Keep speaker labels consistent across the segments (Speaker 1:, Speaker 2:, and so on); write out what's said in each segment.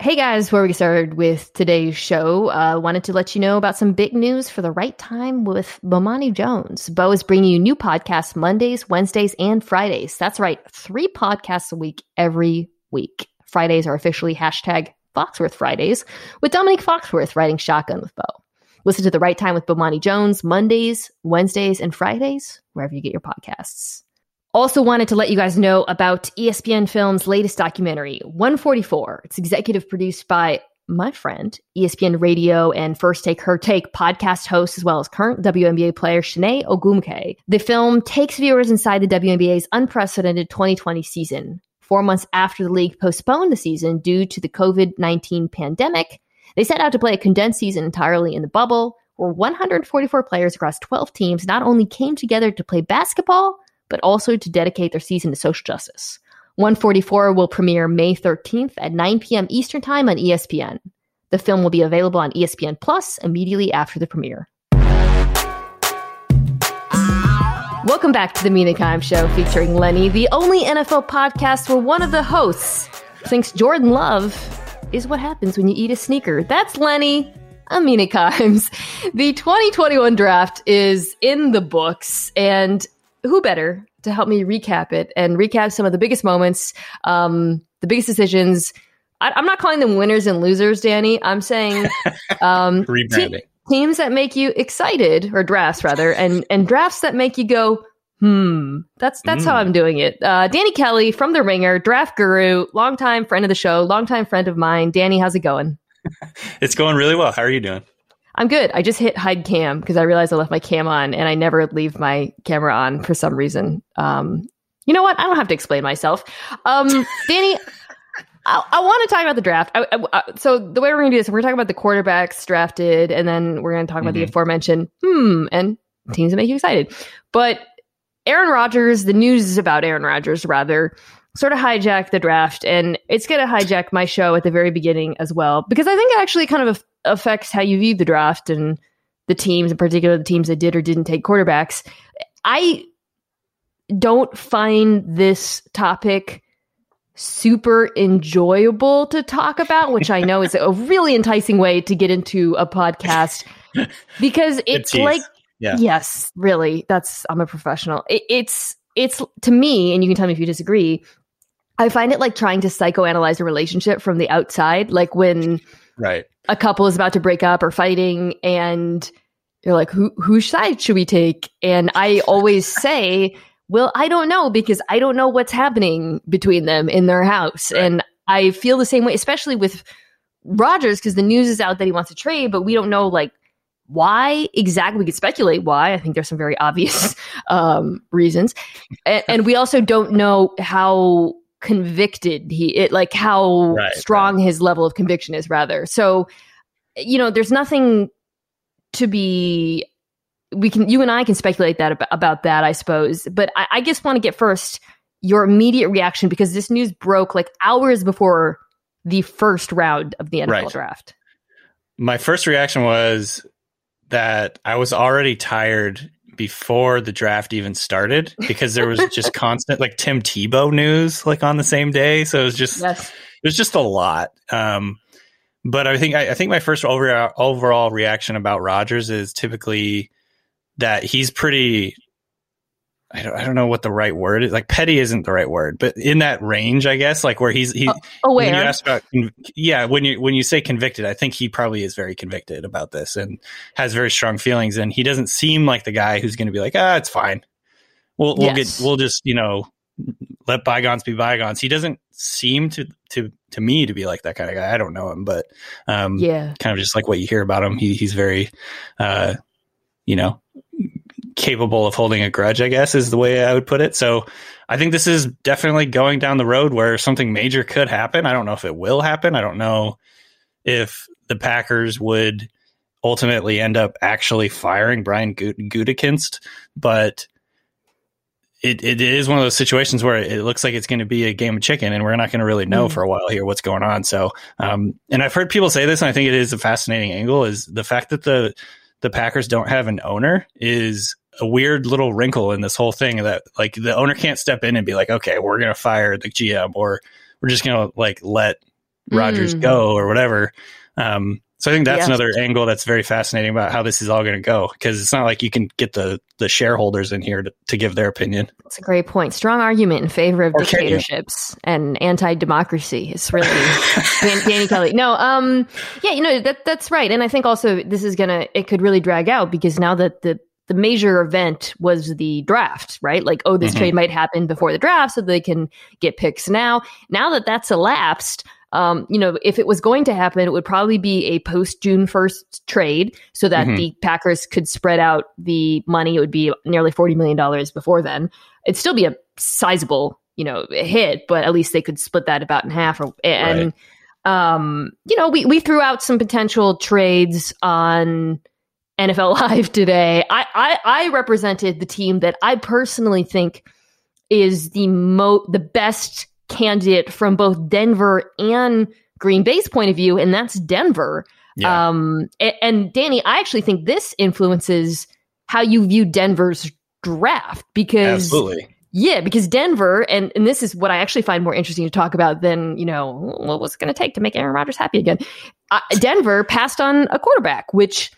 Speaker 1: Hey guys, where we started with today's show, uh, wanted to let you know about some big news for the right time with Bomani Jones. Bo is bringing you new podcasts Mondays, Wednesdays, and Fridays. That's right, three podcasts a week every week. Fridays are officially hashtag Foxworth Fridays with Dominique Foxworth writing Shotgun with Bo. Listen to the right time with Bomani Jones Mondays, Wednesdays, and Fridays, wherever you get your podcasts. Also, wanted to let you guys know about ESPN Film's latest documentary, 144. It's executive produced by my friend, ESPN Radio and First Take Her Take podcast host, as well as current WNBA player Chiney Ogwumike. The film takes viewers inside the WNBA's unprecedented 2020 season. Four months after the league postponed the season due to the COVID 19 pandemic, they set out to play a condensed season entirely in the bubble, where 144 players across 12 teams not only came together to play basketball, but also to dedicate their season to social justice. 144 will premiere May 13th at 9 p.m. Eastern Time on ESPN. The film will be available on ESPN Plus immediately after the premiere. Welcome back to the Kimes Show featuring Lenny, the only NFL podcast where one of the hosts thinks Jordan Love is what happens when you eat a sneaker. That's Lenny. I'm Mina Kimes. The 2021 draft is in the books, and who better to help me recap it and recap some of the biggest moments, um, the biggest decisions. I, am not calling them winners and losers, Danny. I'm saying um, te- teams that make you excited, or drafts rather, and and drafts that make you go, hmm. That's that's mm. how I'm doing it. Uh, Danny Kelly from The Ringer, draft guru, longtime friend of the show, longtime friend of mine. Danny, how's it going?
Speaker 2: it's going really well. How are you doing?
Speaker 1: I'm good. I just hit hide cam because I realized I left my cam on and I never leave my camera on for some reason. Um, you know what? I don't have to explain myself. Um, Danny, I, I want to talk about the draft. I, I, so the way we're going to do this, we're going to talk about the quarterbacks drafted, and then we're going to talk about mm-hmm. the aforementioned hmm and teams that make you excited. But Aaron Rodgers, the news is about Aaron Rodgers rather sort of hijack the draft and it's going to hijack my show at the very beginning as well because i think it actually kind of affects how you view the draft and the teams in particular the teams that did or didn't take quarterbacks. I don't find this topic super enjoyable to talk about which i know is a really enticing way to get into a podcast because it's like yeah. yes really that's i'm a professional. It, it's it's to me and you can tell me if you disagree I find it like trying to psychoanalyze a relationship from the outside, like when
Speaker 2: right
Speaker 1: a couple is about to break up or fighting, and you're like, "Who whose side should we take?" And I always say, "Well, I don't know because I don't know what's happening between them in their house," right. and I feel the same way, especially with Rodgers because the news is out that he wants to trade, but we don't know like why exactly. We could speculate why. I think there's some very obvious um, reasons, and, and we also don't know how convicted he it like how right, strong right. his level of conviction is rather so you know there's nothing to be we can you and i can speculate that about, about that i suppose but i, I just want to get first your immediate reaction because this news broke like hours before the first round of the nfl right. draft
Speaker 2: my first reaction was that i was already tired before the draft even started because there was just constant like Tim Tebow news like on the same day. So it was just yes. it was just a lot. Um, but I think I, I think my first overall overall reaction about Rodgers is typically that he's pretty I don't, I don't know what the right word is. Like petty isn't the right word, but in that range, I guess, like where he's he.
Speaker 1: Aware.
Speaker 2: When you ask about, yeah, when you when you say convicted, I think he probably is very convicted about this and has very strong feelings. And he doesn't seem like the guy who's going to be like, ah, it's fine. We'll we'll yes. get we'll just you know let bygones be bygones. He doesn't seem to to to me to be like that kind of guy. I don't know him, but um,
Speaker 1: yeah,
Speaker 2: kind of just like what you hear about him. He he's very, uh, you know, capable of holding a grudge, I guess is the way I would put it. So I think this is definitely going down the road where something major could happen. I don't know if it will happen. I don't know if the Packers would ultimately end up actually firing Brian Gutekunst, but it, it is one of those situations where it looks like it's going to be a game of chicken and we're not going to really know mm. for a while here what's going on. So, um, and I've heard people say this, and I think it is a fascinating angle is the fact that the, the Packers don't have an owner is a weird little wrinkle in this whole thing that like the owner can't step in and be like, okay, we're going to fire the GM or we're just going to like let Rodgers
Speaker 1: Mm.
Speaker 2: go or whatever. Um, so I think that's
Speaker 1: Yes.
Speaker 2: another angle that's very fascinating about how this is all going to go because it's not like you can get the the shareholders in here to, to give their opinion.
Speaker 1: That's a great point. Strong argument in favor of
Speaker 2: Or
Speaker 1: dictatorships and anti-democracy. It's really Danny Kelly. No, um, yeah, you know that that's right, and I think also this is gonna it could really drag out because now that the the major event was the draft, right? Like, oh, this
Speaker 2: Mhm.
Speaker 1: trade might happen before the draft, so they can get picks now. Now that that's elapsed. Um, you know, if it was going to happen, it would probably be a post June 1st trade so that
Speaker 2: Mhm.
Speaker 1: the Packers could spread out the money. It would be nearly $40 million before then it'd still be a sizable, you know, hit, but at least they could split that about in half. Or, and, um, you know, we, we threw out some potential trades on NFL Live today. I, I, I represented the team that I personally think is the mo the best candidate from both Denver and Green Bay's point of view, and that's Denver.
Speaker 2: Yeah.
Speaker 1: Um, a- and, Danny, I actually think this influences how you view Denver's draft because
Speaker 2: Absolutely.
Speaker 1: yeah, because Denver, and, and this is what I actually find more interesting to talk about than, you know, what was it going to take to make Aaron Rodgers happy again. Uh, Denver passed on a quarterback, which,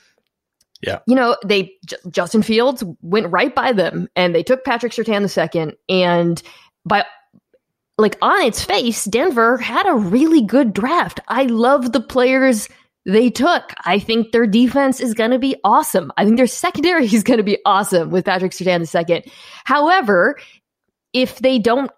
Speaker 2: Yeah.
Speaker 1: you know, they, J- Justin Fields went right by them and they took Patrick Surtain the second. And by, like, on its face, Denver had a really good draft. I love the players they took. I think their defense is going to be awesome. I think their secondary is going to be awesome with Patrick Surtain second. However, if they don't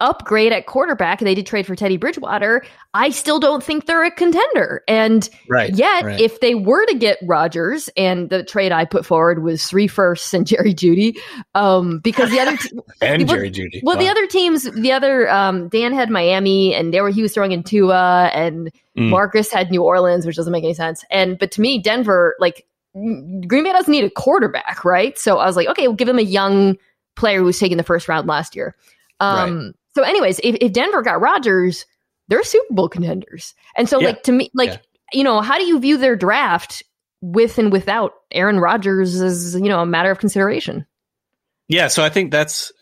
Speaker 1: upgrade at quarterback, they did trade for Teddy Bridgewater. I still don't think they're a contender. And
Speaker 2: Right.
Speaker 1: yet,
Speaker 2: right.
Speaker 1: if they were to get Rodgers, and the trade I put forward was three firsts and Jerry Jeudy, um, because the other t-
Speaker 2: and
Speaker 1: well-
Speaker 2: Jerry Jeudy.
Speaker 1: well, the other teams, the other um, Dan had Miami, and they were he was throwing in Tua, and
Speaker 2: Mm.
Speaker 1: Marcus had New Orleans, which doesn't make any sense. And but to me, Denver, like mm, Green Bay doesn't need a quarterback, right? So I was like, okay, we'll give him a young player who was taken the first round last year. Um, So, anyways, if, if Denver got Rodgers, they're Super Bowl contenders. And so,
Speaker 2: Yeah.
Speaker 1: like to me, like
Speaker 2: Yeah.
Speaker 1: you know, how do you view their draft with and without Aaron Rodgers as you know a matter of consideration?
Speaker 2: Yeah, so I think that's,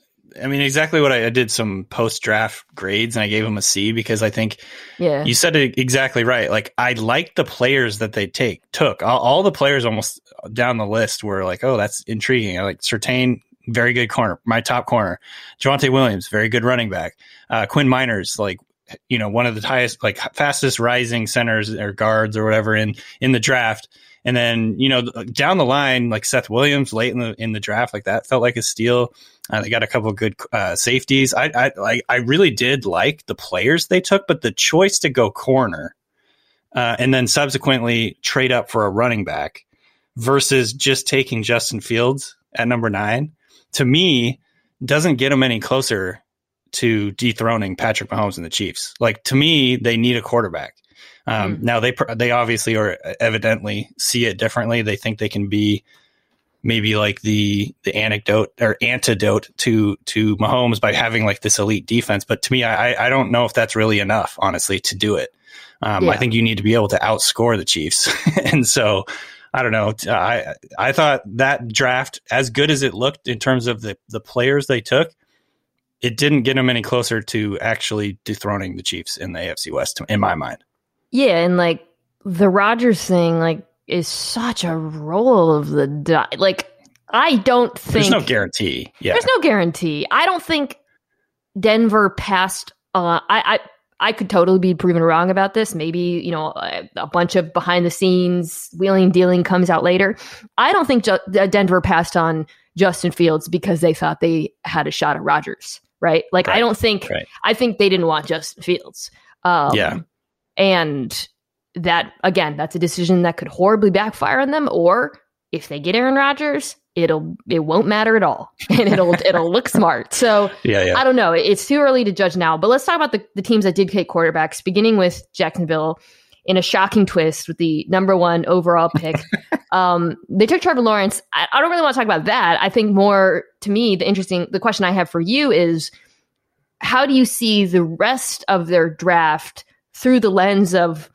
Speaker 2: I mean, exactly what I, I did some post draft grades and I gave them a C because I think
Speaker 1: Yeah,
Speaker 2: you said it exactly right. Like, I like the players that they take, took. All, all the players almost down the list were like, oh, that's intriguing. I like Surtain, very good corner, my top corner. Javonte Williams, very good running back. Uh, Quinn Meinerz, like, you know, one of the highest, like, fastest rising centers or guards or whatever in, in the draft. And then, you know, down the line, like Seth Williams late in the in the draft, like that felt like a steal. Uh, they got a couple of good uh, safeties. I, I like I really did like the players they took, but the choice to go corner uh, and then subsequently trade up for a running back versus just taking Justin Fields at number nine, to me, doesn't get them any closer to dethroning Patrick Mahomes and the Chiefs. Like to me, they need a quarterback. Um,
Speaker 1: Mm.
Speaker 2: Now they they obviously or evidently see it differently. They think they can be maybe like the the anecdote or antidote to to Mahomes by having like this elite defense. But to me, I I don't know if that's really enough, honestly, to do it. Um, I think you need to be able to outscore the Chiefs, and so I don't know. I I thought that draft, as good as it looked in terms of the the players they took, it didn't get them any closer to actually dethroning the Chiefs in the AFC West, in my mind.
Speaker 1: Yeah, and like the Rodgers thing, like is such a roll of the die. Like I don't think
Speaker 2: There's no guarantee. Yeah,
Speaker 1: There's no guarantee. I don't think Denver passed. Uh, I, I I could totally be proven wrong about this. Maybe you know a, a bunch of behind the scenes wheeling and dealing comes out later. I don't think Ju- uh, Denver passed on Justin Fields because they thought they had a shot at Rodgers. Right? Like I don't think.
Speaker 2: right.
Speaker 1: I think they didn't want Justin Fields. Um,
Speaker 2: Yeah.
Speaker 1: and that again, that's a decision that could horribly backfire on them. Or if they get Aaron Rodgers, it'll it won't matter at all, and it'll it'll look smart. So
Speaker 2: yeah, yeah.
Speaker 1: I don't know. It's too early to judge now. But let's talk about the, the teams that did take quarterbacks, beginning with Jacksonville in a shocking twist with the number one overall pick. um, they took Trevor Lawrence. I, I don't really want to talk about that. I think more to me, the interesting, the question I have for you is how do you see the rest of their draft through the lens of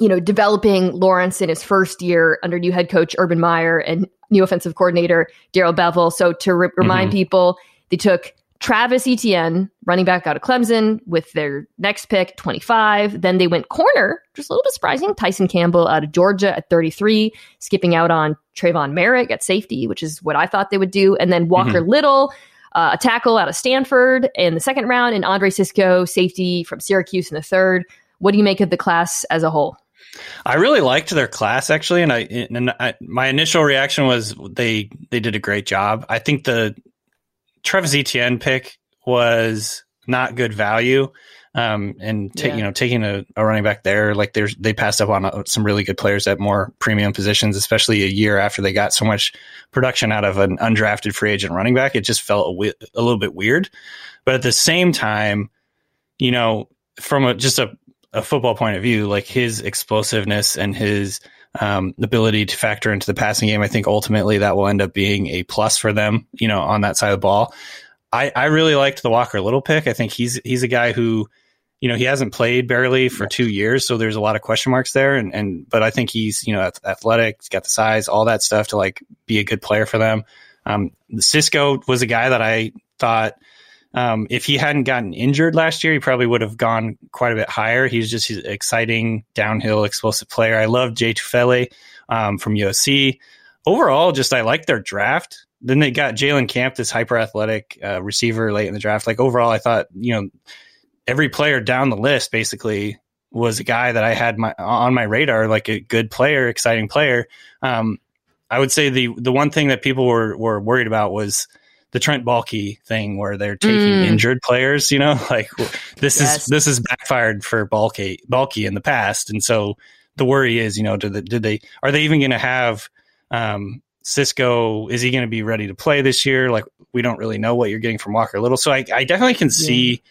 Speaker 1: you know, developing Lawrence in his first year under new head coach Urban Meyer and new offensive coordinator Darrell Bevell. So to re- remind people, they took Travis Etienne, running back out of Clemson, with their next pick, 25. Then they went corner, just a little bit surprising. Tyson Campbell out of Georgia at 33, skipping out on Trevon Moehrig at safety, which is what I thought they would do. And then Walker mm-hmm. Little, uh, a tackle out of Stanford in the second round, and Andre Cisco, safety from Syracuse in the third. What do you make of the class as a whole?
Speaker 2: I really liked their class actually, and I and I, my initial reaction was they they did a great job. I think the Travis Etienne pick was not good value. Um, and ta- yeah. you know, taking a, a, running back there, like there's, they passed up on uh, some really good players at more premium positions, especially a year after they got so much production out of an undrafted free agent running back. It just felt a, wi- a little bit weird. But at the same time, you know, from a, just a, a football point of view, like his explosiveness and his, um, ability to factor into the passing game, I think ultimately that will end up being a plus for them, you know, on that side of the ball. I, I really liked the Walker Little pick. I think he's he's a guy who, you know, he hasn't played barely for two years, so there's a lot of question marks there. And and but I think he's you know athletic, he's got the size, all that stuff to like be a good player for them. Um, Cisco was a guy that I thought um, if he hadn't gotten injured last year, he probably would have gone quite a bit higher. He's just an exciting downhill explosive player. I love Jay Tufele um, from USC. Overall, just I like their draft. Then they got Jalen Camp, this hyper athletic uh, receiver late in the draft. Like overall, I thought you know every player down the list basically was a guy that I had my on my radar, like a good player, exciting player. Um, I would say the the one thing that people were were worried about was the Trent Baalke thing where they're taking mm. injured players, you know, like this yes. is this is backfired for Baalke Baalke in the past, and so the worry is, you know, did they, did they are they even going to have um, Cisco, is he going to be ready to play this year? Like, we don't really know what you're getting from Walker Little. So I, I definitely can see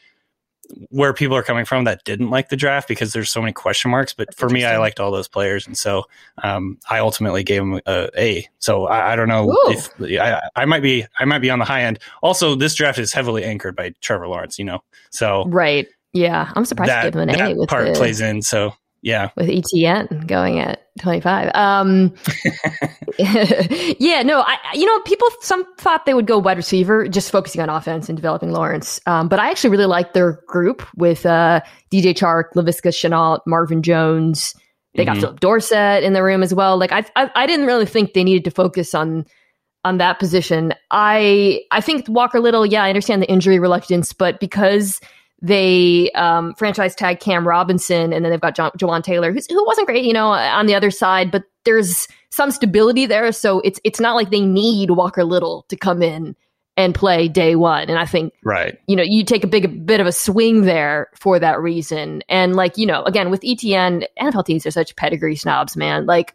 Speaker 2: where people are coming from that didn't like the draft because there's so many question marks. But That's for me, I liked all those players. And so um, I ultimately gave them a A. So I, I don't know Ooh. if I, I might be, I might be on the high end. Also, this draft is heavily anchored by Trevor Lawrence, you know, so.
Speaker 1: Right. Yeah. I'm surprised that, to give him an
Speaker 2: A. That part the... plays in. So yeah.
Speaker 1: With Etienne going at 25. Um, yeah, no, I, you know, people, some thought they would go wide receiver, just focusing on offense and developing Lawrence. Um, but I actually really like their group with, uh, DJ Chark, Laviska Shenault, Marvin Jones. They got mm-hmm. Phillip Dorsett in the room as well. Like I, I, I didn't really think they needed to focus on, on that position. I, I think Walker Little, yeah, I understand the injury reluctance, but because they um, franchise tag Cam Robinson, and then they've got John, Jawaan Taylor, who wasn't great, you know, on the other side, but there's some stability there. So it's it's not like they need Walker Little to come in and play day one. And I think,
Speaker 2: right,
Speaker 1: you know, you take a big a bit of a swing there for that reason. And like, you know, again with Etienne, NFL teams are such pedigree snobs, man. Like.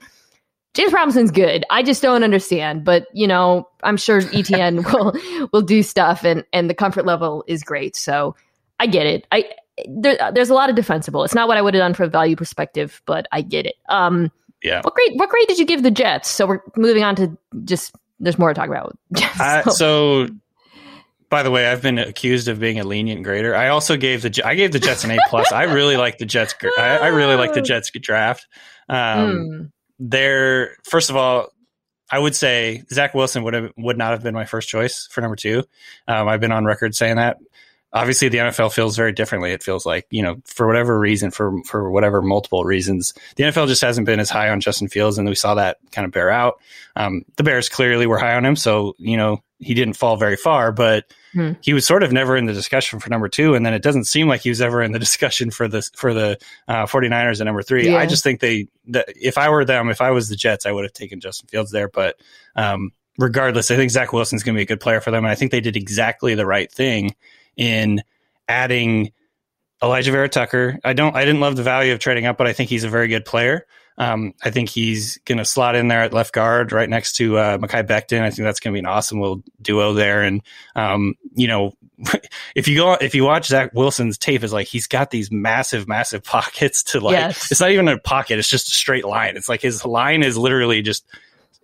Speaker 1: James Robinson's good. I just don't understand, but you know, I'm sure Etienne will will do stuff, and and the comfort level is great. So I get it. I there, there's a lot of defensible. It's not what I would have done from a value perspective, but I get it. Um,
Speaker 2: yeah.
Speaker 1: What grade? What grade did you give the Jets? So we're moving on to just. There's more to talk about.
Speaker 2: uh, so, by the way, I've been accused of being a lenient grader. I also gave the I gave the Jets an A plus. I really like the Jets. I, I, really like the Jets draft. Um, mm. They're first of all, I would say Zach Wilson would have would not have been my first choice for number two. Um, I've been on record saying that obviously the NFL feels very differently. It feels like, you know, for whatever reason, for, for whatever multiple reasons, the NFL just hasn't been as high on Justin Fields. And we saw that kind of bear out. Um, the Bears clearly were high on him. So, you know, he didn't fall very far, but hmm. he was sort of never in the discussion for number two. And then it doesn't seem like he was ever in the discussion for the, for the, uh, 49ers at number three. Yeah. I just think they, that if I were them, if I was the Jets, I would have taken Justin Fields there. But, um, regardless, I think Zach Wilson's going to be a good player for them. And I think they did exactly the right thing in adding Alijah Vera-Tucker. I don't I didn't love the value of trading up, but I think he's a very good player. Um, I think he's going to slot in there at left guard right next to uh, Mekhi Becton. I think that's going to be an awesome little duo there. And um, you know, if you go if you watch Zach Wilson's tape, is like he's got these massive, massive pockets to like. Yes. It's not even a pocket; it's just a straight line. It's like his line is literally just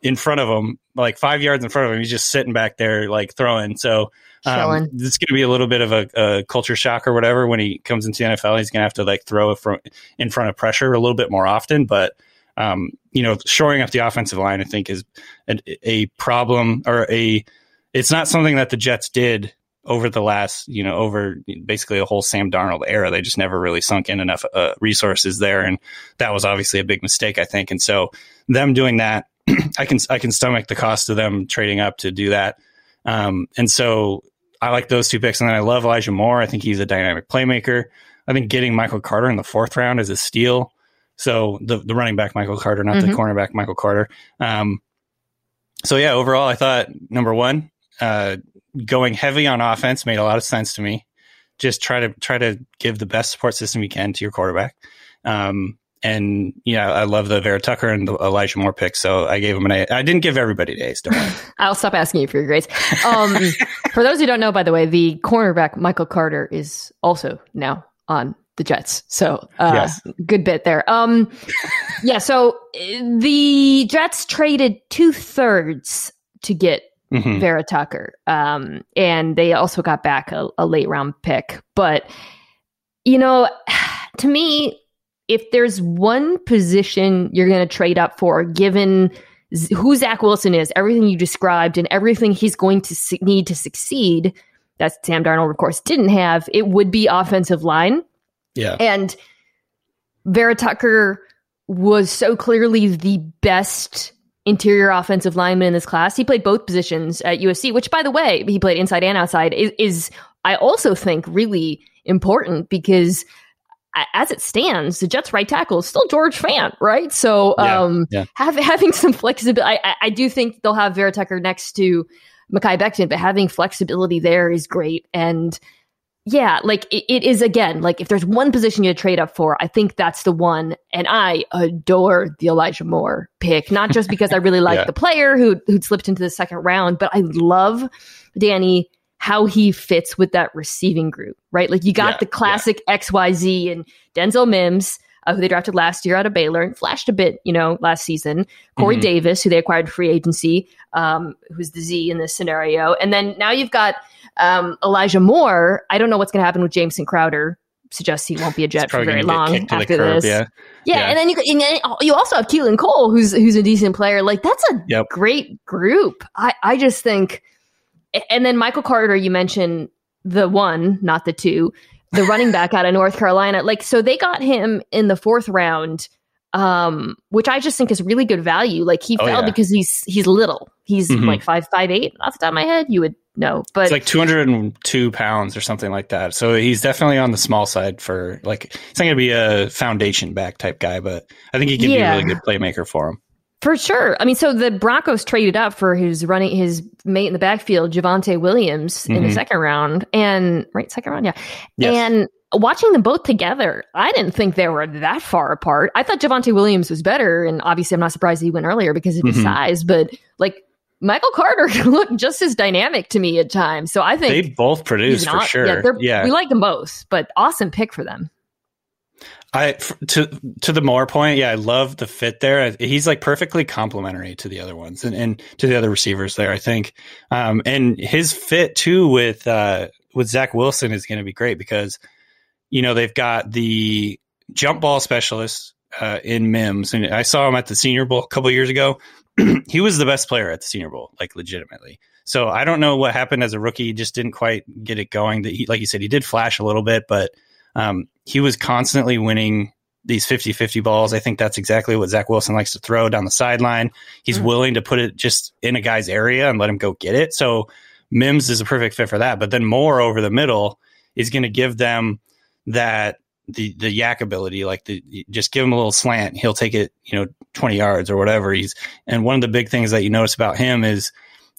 Speaker 2: in front of him, like five yards in front of him. He's just sitting back there, like throwing. So um, it's going to be a little bit of a, a, culture shock or whatever when he comes into the NFL. He's going to have to like throw it from in front of pressure a little bit more often. But um, you know, shoring up the offensive line, I think, is a, a, problem or a. It's not something that the Jets did over the last, you know, over basically a whole Sam Darnold era. They just never really sunk in enough uh, resources there, and that was obviously a big mistake, I think. And so them doing that, I can I can stomach the cost of them trading up to do that. Um, and so I like those two picks, and then I love Elijah Moore. I think he's a dynamic playmaker. I think getting Michael Carter in the fourth round is a steal. So the the running back Michael Carter, not mm-hmm. the cornerback Michael Carter. Um, so yeah, overall, I thought number one, uh, going heavy on offense made a lot of sense to me. Just try to try to give the best support system you can to your quarterback. Um, and yeah, I love the Vera Tucker and the Elijah Moore picks. So I gave him an A. I didn't give everybody A's. Don't worry.
Speaker 1: I'll stop asking you for your grades. Um, for those who don't know, by the way, the cornerback Michael Carter is also now on the Jets. So uh, yes. good bit there. Um, yeah. So the Jets traded two thirds to get mm-hmm. Vera Tucker. Um, and they also got back a, a late round pick. But, you know, to me, if there's one position you're going to trade up for, given who Zach Wilson is, everything you described, and everything he's going to su- need to succeed, that Sam Darnold, of course, didn't have, it would be offensive line.
Speaker 2: Yeah.
Speaker 1: And Vera Tucker was so clearly the best interior offensive lineman in this class. He played both positions at USC, which, by the way, he played inside and outside, is, is I also think really important because as it stands, the Jets' right tackle is still George Fant, right? So um, yeah. Have, having some flexibility, I, I, do think they'll have Vera Tucker next to Mekhi Becton, but having flexibility there is great. And yeah, like it, it is again, like if there's one position you trade up for, I think that's the one. And I adore the Elijah Moore pick, not just because I really like yeah. the player who who'd slipped into the second round, but I love Danny how he fits with that receiving group, right? Like you got yeah, the classic yeah. XYZ and Denzel Mims, uh, who they drafted last year out of Baylor and flashed a bit, you know, last season. Corey mm-hmm. Davis, who they acquired free agency, um, who's the Z in this scenario. And then now you've got um, Elijah Moore. I don't know what's going to happen with Jameson Crowder. Suggests he won't be a Jet for very long after curb, this. Yeah. yeah. yeah, and then you and then you also have Keelan Cole, who's who's a decent player. Like that's a yep. great group. I I just think, and then Michael Carter, you mentioned the one, not the two, the running back out of North Carolina. Like so, they got him in the fourth round um, which I just think is really good value. Like he oh, fell yeah. because he's he's little. He's mm-hmm. like five five eight off the top of my head. You would know, but
Speaker 2: it's like two hundred and two pounds or something like that. So he's definitely on the small side for like he's not going to be a foundation back type guy, but I think he can yeah. be a really good playmaker for him.
Speaker 1: For sure. I mean, so the Broncos traded up for his running his mate in the backfield, Javonte Williams, mm-hmm. in the mm-hmm. second round, and right second round, yeah, yes. and watching them both together, I didn't think they were that far apart. I thought Javonte Williams was better, and obviously I'm not surprised he went earlier because of his mm-hmm. size, but like Michael Carter looked just as dynamic to me at times. So I think
Speaker 2: they both produce for sure.
Speaker 1: Yeah, yeah, we like them both, but awesome pick for them.
Speaker 2: I to to the more point, yeah, I love the fit there. He's like perfectly complementary to the other ones and, and to the other receivers there. I think, um, and his fit too with uh, with Zach Wilson is going to be great because you know, they've got the jump ball specialist uh, in Mims, and I saw him at the Senior Bowl a couple years ago. he was the best player at the Senior Bowl, like legitimately. So I don't know what happened as a rookie; he just didn't quite get it going. That he, like you said, he did flash a little bit, but um, he was constantly winning these 50-50 balls. I think that's exactly what Zach Wilson likes to throw down the sideline. He's mm-hmm. willing to put it just in a guy's area and let him go get it. So Mims is a perfect fit for that. But then Moore over the middle is going to give them that the the YAC ability, like the just give him a little slant, he'll take it, you know, twenty yards or whatever. He's and one of the big things that you notice about him is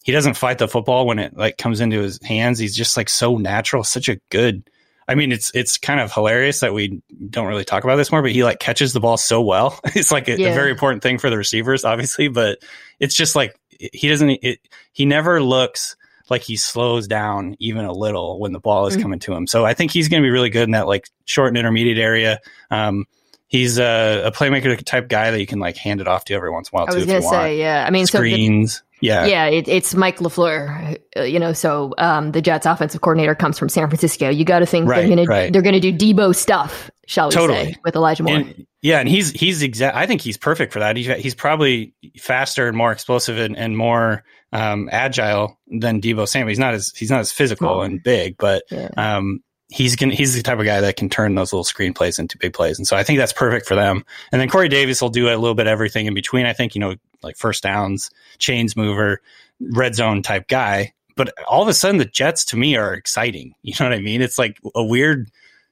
Speaker 2: he doesn't fight the football when it like comes into his hands. He's just like so natural, such a good. I mean, it's it's kind of hilarious that we don't really talk about this more, but he like catches the ball so well. It's like a, yeah. a very important thing for the receivers, obviously, but it's just like he doesn't. It, he never looks like he slows down even a little when the ball is mm-hmm. coming to him. So I think he's going to be really good in that like short and intermediate area. Um, he's a, a, playmaker type guy that you can like hand it off to every once in a while.
Speaker 1: I was going to say, yeah. I mean,
Speaker 2: screens. So the, yeah,
Speaker 1: yeah. It, it's Mike LaFleur. Uh, you know, so um, the Jets' offensive coordinator comes from San Francisco. You got to think right, they're going right. to they're going to do Deebo stuff. shall we
Speaker 2: Totally.
Speaker 1: say, with Elijah Moore.
Speaker 2: And, yeah, and he's he's exact. I think he's perfect for that. He's he's probably faster and more explosive and, and more um, agile than Deebo Samuel. He's not as he's not as physical
Speaker 1: Oh.
Speaker 2: and big, but
Speaker 1: Yeah.
Speaker 2: um, he's gonna he's the type of guy that can turn those little screenplays into big plays. And so I think that's perfect for them. And then Corey Davis will do a little bit of everything in between. I think you know like first downs, chains mover, red zone type guy. But all of a sudden, the Jets to me are exciting. You know what I mean? It's like a weird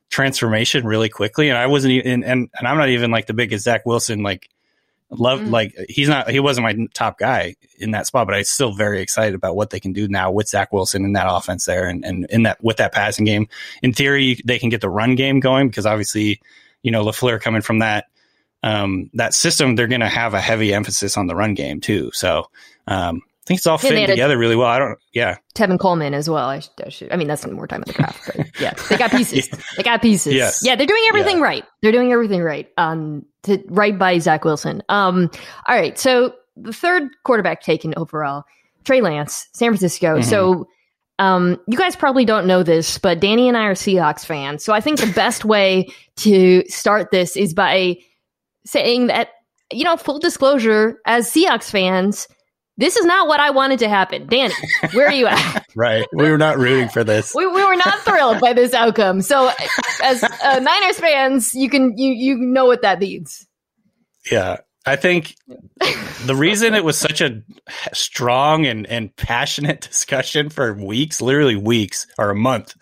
Speaker 2: transformation really quickly. And I wasn't even, and, and I'm not even like the biggest Zach Wilson, like, love,
Speaker 1: Mm.
Speaker 2: like, he's not, he wasn't my top guy in that spot, but I'm still very excited about what they can do now with Zach Wilson in that offense there and, and in that, with that passing game. In theory, they can get the run game going because obviously, you know, LaFleur coming from that, um, that system, they're going to have a heavy emphasis on the run game too. So, um, I think it's all fitting
Speaker 1: a-
Speaker 2: together really well. I don't, yeah.
Speaker 1: Tevin Coleman as well. I, should, I, should, I mean, that's more time in the draft, but yeah, they got pieces. They got pieces.
Speaker 2: Yes.
Speaker 1: Yeah, they're doing everything right. They're doing everything right. Um, to right by Zach Wilson. Um, all right. So the third quarterback taken overall, Trey Lance, San Francisco.
Speaker 2: Mhm.
Speaker 1: So, um, you guys probably don't know this, but Danny and I are Seahawks fans. So I think the best way to start this is by saying that, you know, full disclosure, as Seahawks fans, this is not what I wanted to happen. Danny, where are you at?
Speaker 2: Right. We were not rooting for this.
Speaker 1: we, we were not thrilled by this outcome. So, as uh, Niners fans, you can you you know what that means.
Speaker 2: Yeah. I think the reason it was such a strong and, and passionate discussion for weeks, literally weeks or a month,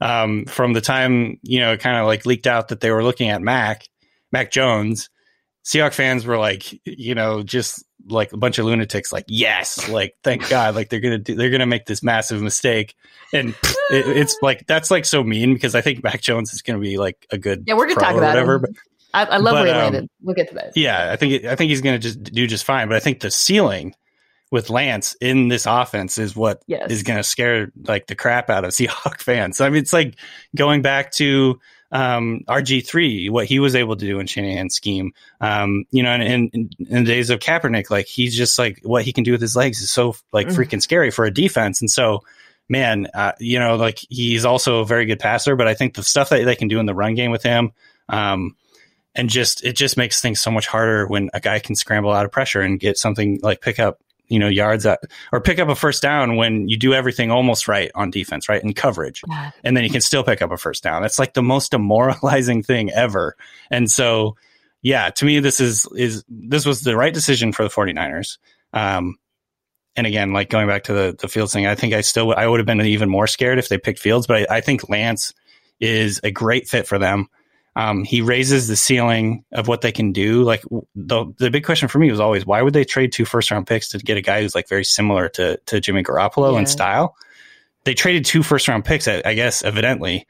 Speaker 2: um, from the time, you know, it kind of like leaked out that they were looking at Mac, Mac Jones, Seahawks fans were like, you know, just like a bunch of lunatics, like, yes, like, thank God, like they're going to do, they're going to make this massive mistake. And it, it's like, that's like so mean because I think Mac Jones is going to be like a good,
Speaker 1: Yeah, we're gonna talk about
Speaker 2: whatever,
Speaker 1: him.
Speaker 2: but
Speaker 1: I, I love
Speaker 2: But,
Speaker 1: where he
Speaker 2: um,
Speaker 1: landed. We'll get to that.
Speaker 2: yeah, I think I think he's going to just do just fine. But I think the ceiling with Lance in this offense is what is
Speaker 1: Yes.
Speaker 2: going to scare like the crap out of Seahawk fans. I mean, it's like going back to um, RG three, what he was able to do in Shanahan's scheme. Um, you know, and, and, in the days of Kaepernick, like he's just like what he can do with his legs is so like
Speaker 1: Mm.
Speaker 2: freaking scary for a defense. And so, man, uh, you know, like he's also a very good passer. But I think the stuff that they can do in the run game with him. Um, and just it just makes things so much harder when a guy can scramble out of pressure and get something like pick up you know yards at, or pick up a first down when you do everything almost right on defense right in coverage.
Speaker 1: Yeah.
Speaker 2: and then you can still pick up a first down. That's like the most demoralizing thing ever. And so yeah to me this is is this was the right decision for the 49ers. Um and again like going back to the the fields thing i think i still i would have been even more scared if they picked fields but i, I think lance is a great fit for them um, he raises the ceiling of what they can do. Like the the big question for me was always why would they trade two first round picks to get a guy who's like very similar to to Jimmy Garoppolo
Speaker 1: Yeah.
Speaker 2: in style? They traded two first round picks, I I guess, evidently,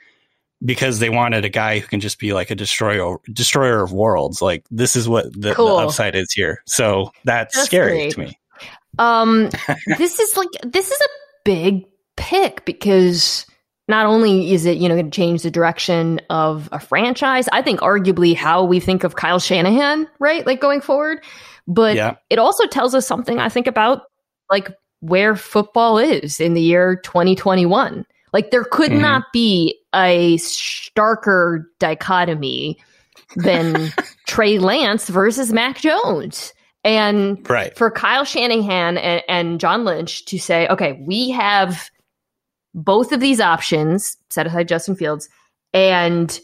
Speaker 2: because they wanted a guy who can just be like a destroyer destroyer of worlds. Like this is what the,
Speaker 1: Cool.
Speaker 2: the upside is here. So that's,
Speaker 1: That's
Speaker 2: scary
Speaker 1: great.
Speaker 2: to me.
Speaker 1: Um, this is like this is a big pick because not only is it you know going to change the direction of a franchise, I think arguably how we think of Kyle Shanahan, right? Like going forward, but
Speaker 2: Yeah.
Speaker 1: it also tells us something I think about like where football is in the year 2021. Like there could
Speaker 2: Mhm.
Speaker 1: not be a starker dichotomy than Trey Lance versus Mac Jones. And
Speaker 2: Right.
Speaker 1: for Kyle Shanahan and, and John Lynch to say, okay, we have both of these options, set aside Justin Fields, and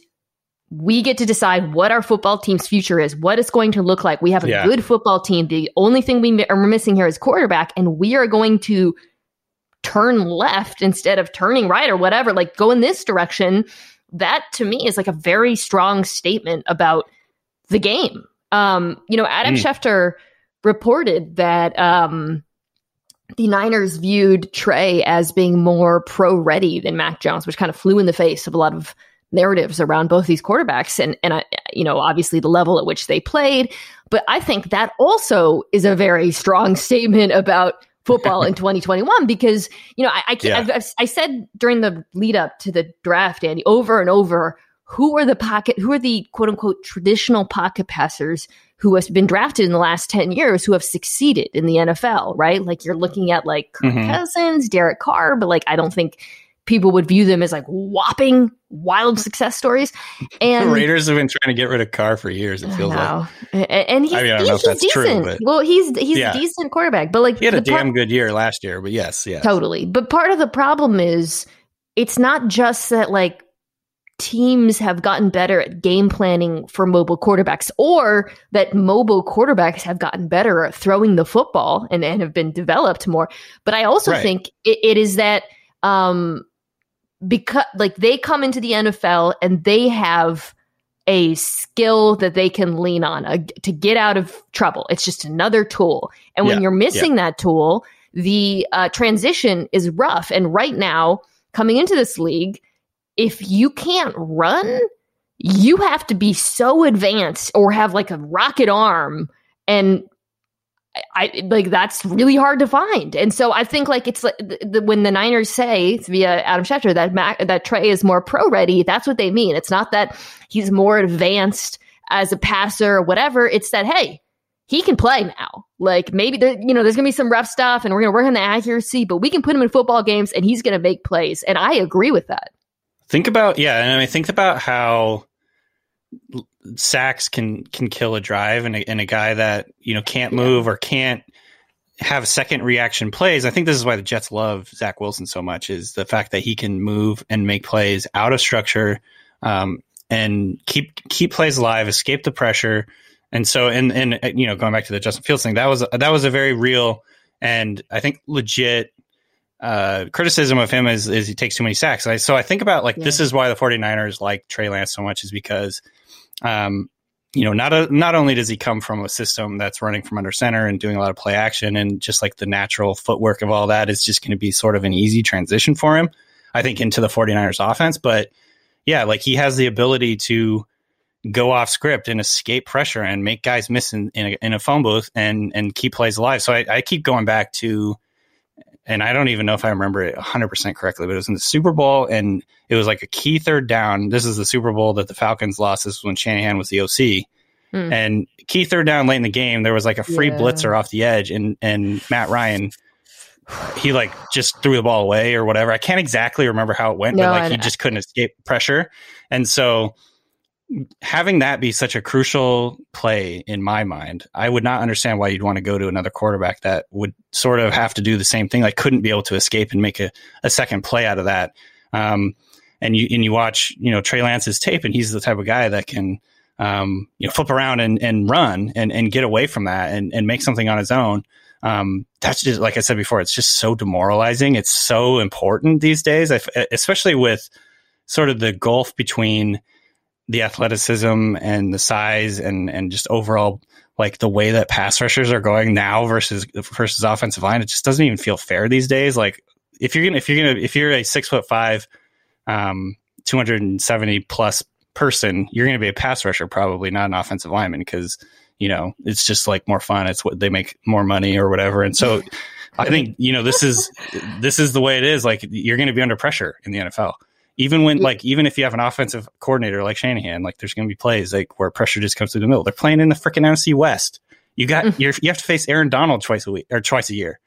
Speaker 1: we get to decide what our football team's future is, what it's going to look like. We have a
Speaker 2: Yeah.
Speaker 1: good football team. The only thing we are missing here is quarterback, and we are going to turn left instead of turning right or whatever, like go in this direction. That to me is like a very strong statement about the game. Um, you know, Adam
Speaker 2: Mm.
Speaker 1: Schefter reported that um, the Niners viewed Trey as being more pro ready than Mac Jones, which kind of flew in the face of a lot of narratives around both these quarterbacks and and I, you know obviously the level at which they played but i think that also is a very strong statement about football in 2021 because you know i I,
Speaker 2: Yeah.
Speaker 1: I've, I've, I said during the lead up to the draft andy over and over who are the pocket who are the quote unquote traditional pocket passers who has been drafted in the last 10 years who have succeeded in the NFL, right? Like you're looking at like Kirk
Speaker 2: Mhm.
Speaker 1: Cousins, Derek Carr, but like I don't think people would view them as like whopping wild success stories. And
Speaker 2: the Raiders have been trying to get rid of Carr for years. It feels like,
Speaker 1: and he's, I mean, I don't know if that's decent. true, but well, he's he's yeah. a decent quarterback, but like
Speaker 2: he had a damn good year last year. But yes, yes,
Speaker 1: totally. But part of the problem is it's not just that like teams have gotten better at game planning for mobile quarterbacks or that mobile quarterbacks have gotten better at throwing the football and, and have been developed more. But I also right. think it, it is that um, because like they come into the NFL and they have a skill that they can lean on a, to get out of trouble. It's just another tool. And when yeah. you're missing yeah. that tool, the uh, transition is rough. And right now, coming into this league, if you can't run, you have to be so advanced or have like a rocket arm and I like that's really hard to find, and so I think like it's like the, the, when the Niners say via Adam Schefter that Mac, that Trey is more pro ready. That's what they mean. It's not that he's more advanced as a passer or whatever. It's that hey, he can play now. Like maybe there, you know, there's gonna be some rough stuff, and we're gonna work on the accuracy, but we can put him in football games, and he's gonna make plays. And I agree with that.
Speaker 2: Think about yeah, and I mean think about how sacks can can kill a drive, and a, and a guy that you know can't move or can't have second reaction plays. I think this is why the Jets love Zach Wilson so much is the fact that he can move and make plays out of structure, um, and keep keep plays alive, escape the pressure. And so, and and you know, going back to the Justin Fields thing, that was that was a very real and I think legit uh, criticism of him is, is he takes too many sacks. I, so I think about like, yeah. this is why the 49ers like Trey Lance so much is because, um, you know, not a, not only does he come from a system that's running from under center and doing a lot of play action and just like the natural footwork of all that is just going to be sort of an easy transition for him, I think, into the 49ers offense. But yeah, like he has the ability to go off script and escape pressure and make guys miss in, in, a, in a phone booth and, and keep plays alive. So I, I keep going back to, and I don't even know if I remember it 100% correctly, but it was in the Super Bowl and it was like a key third down. This is the Super Bowl that the Falcons lost. This was when Shanahan was the OC. Mm. And key third down late in the game, there was like a free yeah. blitzer off the edge, and, and Matt Ryan, he like just threw the ball away or whatever. I can't exactly remember how it went, no, but like he just couldn't escape pressure. And so having that be such a crucial play in my mind, I would not understand why you'd want to go to another quarterback that would sort of have to do the same thing, like couldn't be able to escape and make a, a second play out of that. Um, and you and you watch, you know, Trey Lance's tape, and he's the type of guy that can, um, you know, flip around and, and run and, and get away from that and, and make something on his own. Um, that's just like I said before, it's just so demoralizing. It's so important these days, especially with sort of the gulf between the athleticism and the size and and just overall like the way that pass rushers are going now versus versus offensive line, it just doesn't even feel fair these days. Like if you're gonna if you're gonna if you're a six foot five, um, two hundred and seventy plus person, you're gonna be a pass rusher, probably not an offensive lineman because you know it's just like more fun. It's what they make more money or whatever, and so. I think you know this is this is the way it is. Like you're going to be under pressure in the NFL even when like even if you have an offensive coordinator like Shanahan, like there's going to be plays like where pressure just comes through the middle. They're playing in the freaking NFC West. You got mm-hmm. you you have to face Aaron Donald twice a week or twice a year,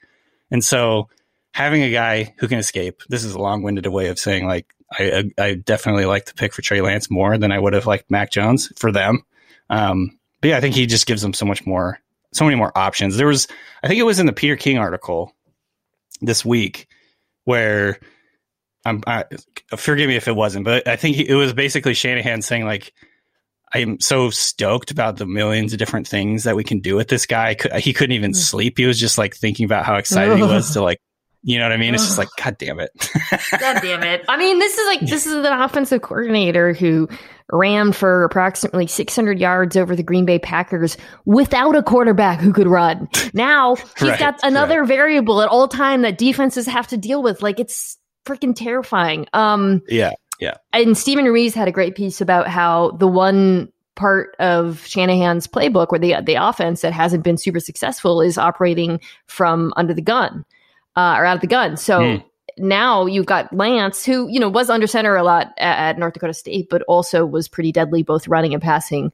Speaker 2: and so having a guy who can escape. This is a long winded way of saying like I I definitely like the pick for Trey Lance more than I would have liked Mac Jones for them. Um, but yeah, I think he just gives them so much more, so many more options. There was, I think it was in the Peter King article this week where I'm, I, forgive me if it wasn't, but I think it was basically Shanahan saying like, I'm so stoked about the millions of different things that we can do with this guy. He couldn't even mm. sleep. He was just like thinking about how excited he was to like, you know what I mean? It's just like, God damn it.
Speaker 1: God damn it. I mean, this is like, this is an offensive coordinator who ran for approximately 600 yards over the Green Bay Packers without a quarterback who could run. Now he's right, got another right. variable at all time that defenses have to deal with. Like it's freaking terrifying. Um,
Speaker 2: yeah, yeah.
Speaker 1: And Steven Ruiz had a great piece about how the one part of Shanahan's playbook where the the offense that hasn't been super successful is operating from under the gun uh, or out of the gun. So. Mm. Now you've got Lance, who you know was under center a lot at, at North Dakota State, but also was pretty deadly both running and passing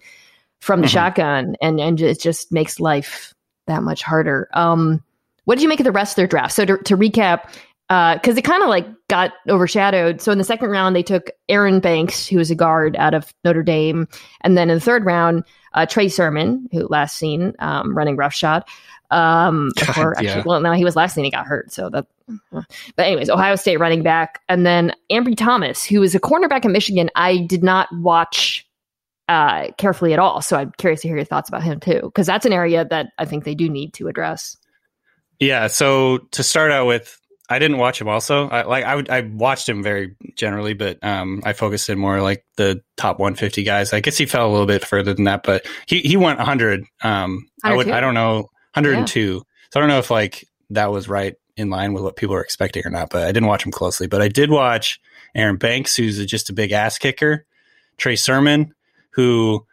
Speaker 1: from the mm-hmm. shotgun, and and it just makes life that much harder. Um, what did you make of the rest of their draft? So to, to recap, because uh, it kind of like got overshadowed. So in the second round, they took Aaron Banks, who was a guard out of Notre Dame, and then in the third round, uh, Trey Sermon, who last seen um, running roughshod. Um, before God, actually, yeah. well, no, he was last seen he got hurt. So that, but anyways, Ohio State running back, and then Ambry Thomas, who is a cornerback in Michigan. I did not watch uh, carefully at all, so I'm curious to hear your thoughts about him too, because that's an area that I think they do need to address.
Speaker 2: Yeah. So to start out with, I didn't watch him. Also, I, like I, I watched him very generally, but um, I focused in more like the top 150 guys. I guess he fell a little bit further than that, but he he went 100. Um, I would I don't know 102. Yeah. So I don't know if like that was right in line with what people were expecting or not. But I didn't watch him closely. But I did watch Aaron Banks, who's just a big ass kicker. Trey Sermon, who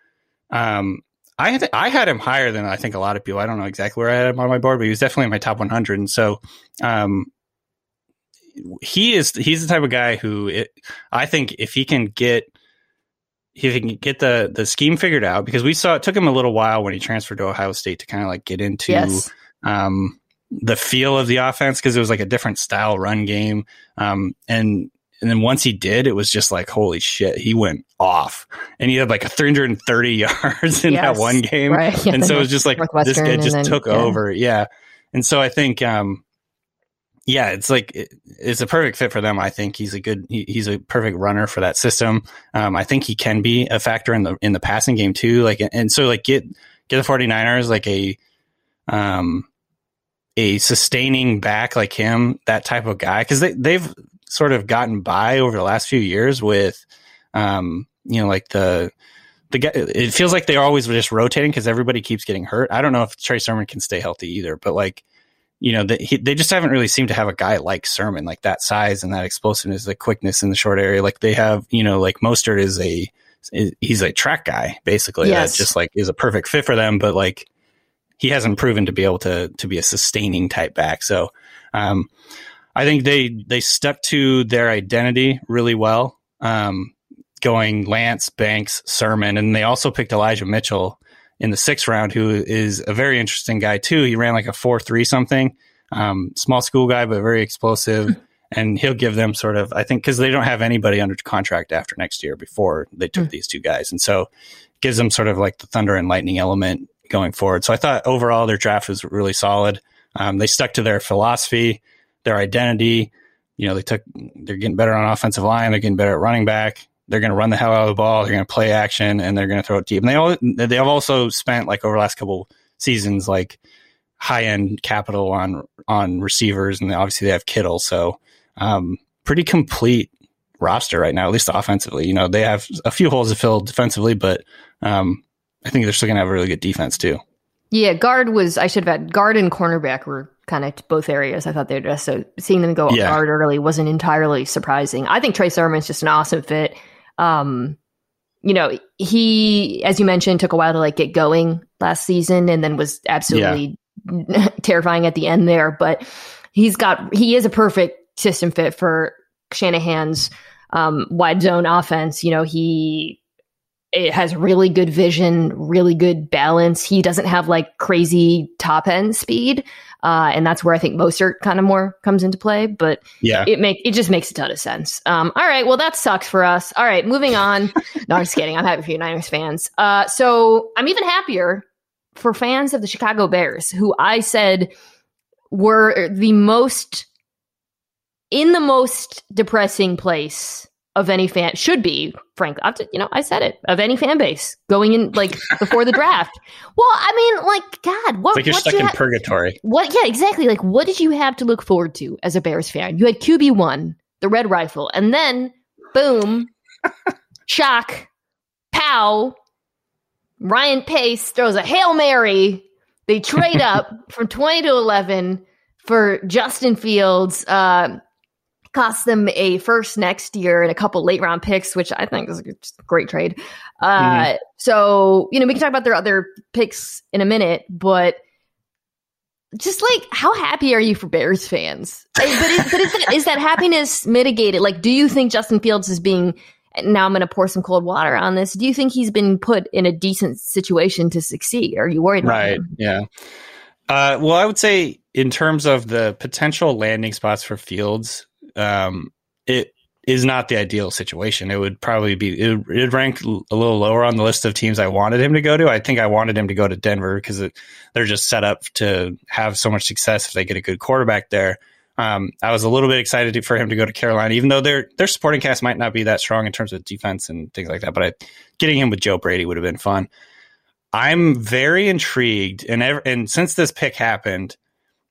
Speaker 2: um, I th- I had him higher than I think a lot of people. I don't know exactly where I had him on my board, but he was definitely in my top 100. And so um, he is he's the type of guy who it, I think if he can get if he can get the the scheme figured out because we saw it took him a little while when he transferred to Ohio State to kind of like get into yes. um, the feel of the offense because it was like a different style run game um, and and then once he did it was just like holy shit he went off and he had like 330 yards in yes, that one game right. yeah, and so it was just like this guy just then, took yeah. over yeah and so I think um, yeah, it's like it, it's a perfect fit for them. I think he's a good he, he's a perfect runner for that system. Um, I think he can be a factor in the in the passing game too. Like and so like get get the 49ers like a um a sustaining back like him, that type of guy cuz they they've sort of gotten by over the last few years with um you know like the the guy, it feels like they're always just rotating because everybody keeps getting hurt. I don't know if Trey Sermon can stay healthy either, but like you know, they, he, they just haven't really seemed to have a guy like Sermon, like that size and that explosiveness, the quickness in the short area. Like they have, you know, like Mostert is a, he's a track guy basically yes. that just like is a perfect fit for them, but like he hasn't proven to be able to, to be a sustaining type back. So, um, I think they, they stuck to their identity really well. Um, going Lance, Banks, Sermon, and they also picked Elijah Mitchell, in the sixth round, who is a very interesting guy too. He ran like a four three something, um, small school guy, but very explosive. and he'll give them sort of, I think, because they don't have anybody under contract after next year before they took mm. these two guys, and so gives them sort of like the thunder and lightning element going forward. So I thought overall their draft was really solid. Um, they stuck to their philosophy, their identity. You know, they took they're getting better on offensive line, they're getting better at running back they're going to run the hell out of the ball. They're going to play action and they're going to throw it deep. And they all, they have also spent like over the last couple seasons, like high end capital on, on receivers. And obviously they have Kittle. So, um, pretty complete roster right now, at least offensively. You know, they have a few holes to fill defensively, but, um, I think they're still going to have a really good defense too.
Speaker 1: Yeah, guard was I should have had guard and cornerback were kind of both areas. I thought they were just so seeing them go yeah. guard early wasn't entirely surprising. I think Trey Sermon's just an awesome fit. Um, you know, he, as you mentioned, took a while to like get going last season and then was absolutely yeah. terrifying at the end there. But he's got, he is a perfect system fit for Shanahan's um, wide zone offense. You know, he it has really good vision, really good balance. He doesn't have like crazy top end speed, uh, and that's where I think Mostert kind of more comes into play. But yeah, it make it just makes a ton of sense. Um, all right, well that sucks for us. All right, moving on. no, I'm just kidding. I'm happy for you Niners fans. Uh, so I'm even happier for fans of the Chicago Bears, who I said were the most in the most depressing place of any fan should be, frankly. you know, I said it of any fan base going in like before the draft. Well, I mean, like God, what?
Speaker 2: It's like you're
Speaker 1: what
Speaker 2: stuck you in ha- purgatory.
Speaker 1: What? Yeah, exactly. Like, what did you have to look forward to as a Bears fan? You had QB one, the Red Rifle, and then boom, shock, pow. Ryan Pace throws a hail mary. They trade up from twenty to eleven for Justin Fields. Uh, cost them a first next year and a couple late round picks, which I think is a great trade. Uh, mm-hmm. So, you know, we can talk about their other picks in a minute, but just like how happy are you for Bears fans? but is, but is that, is that happiness mitigated? Like, do you think Justin Fields is being now I'm going to pour some cold water on this. Do you think he's been put in a decent situation to succeed? Are you worried?
Speaker 2: Right. Yeah. Uh, well, I would say in terms of the potential landing spots for Fields, um, it is not the ideal situation. It would probably be it would rank a little lower on the list of teams I wanted him to go to. I think I wanted him to go to Denver because they're just set up to have so much success if they get a good quarterback there. Um, I was a little bit excited to, for him to go to Carolina, even though their their supporting cast might not be that strong in terms of defense and things like that. But I, getting him with Joe Brady would have been fun. I'm very intrigued, and ever, and since this pick happened,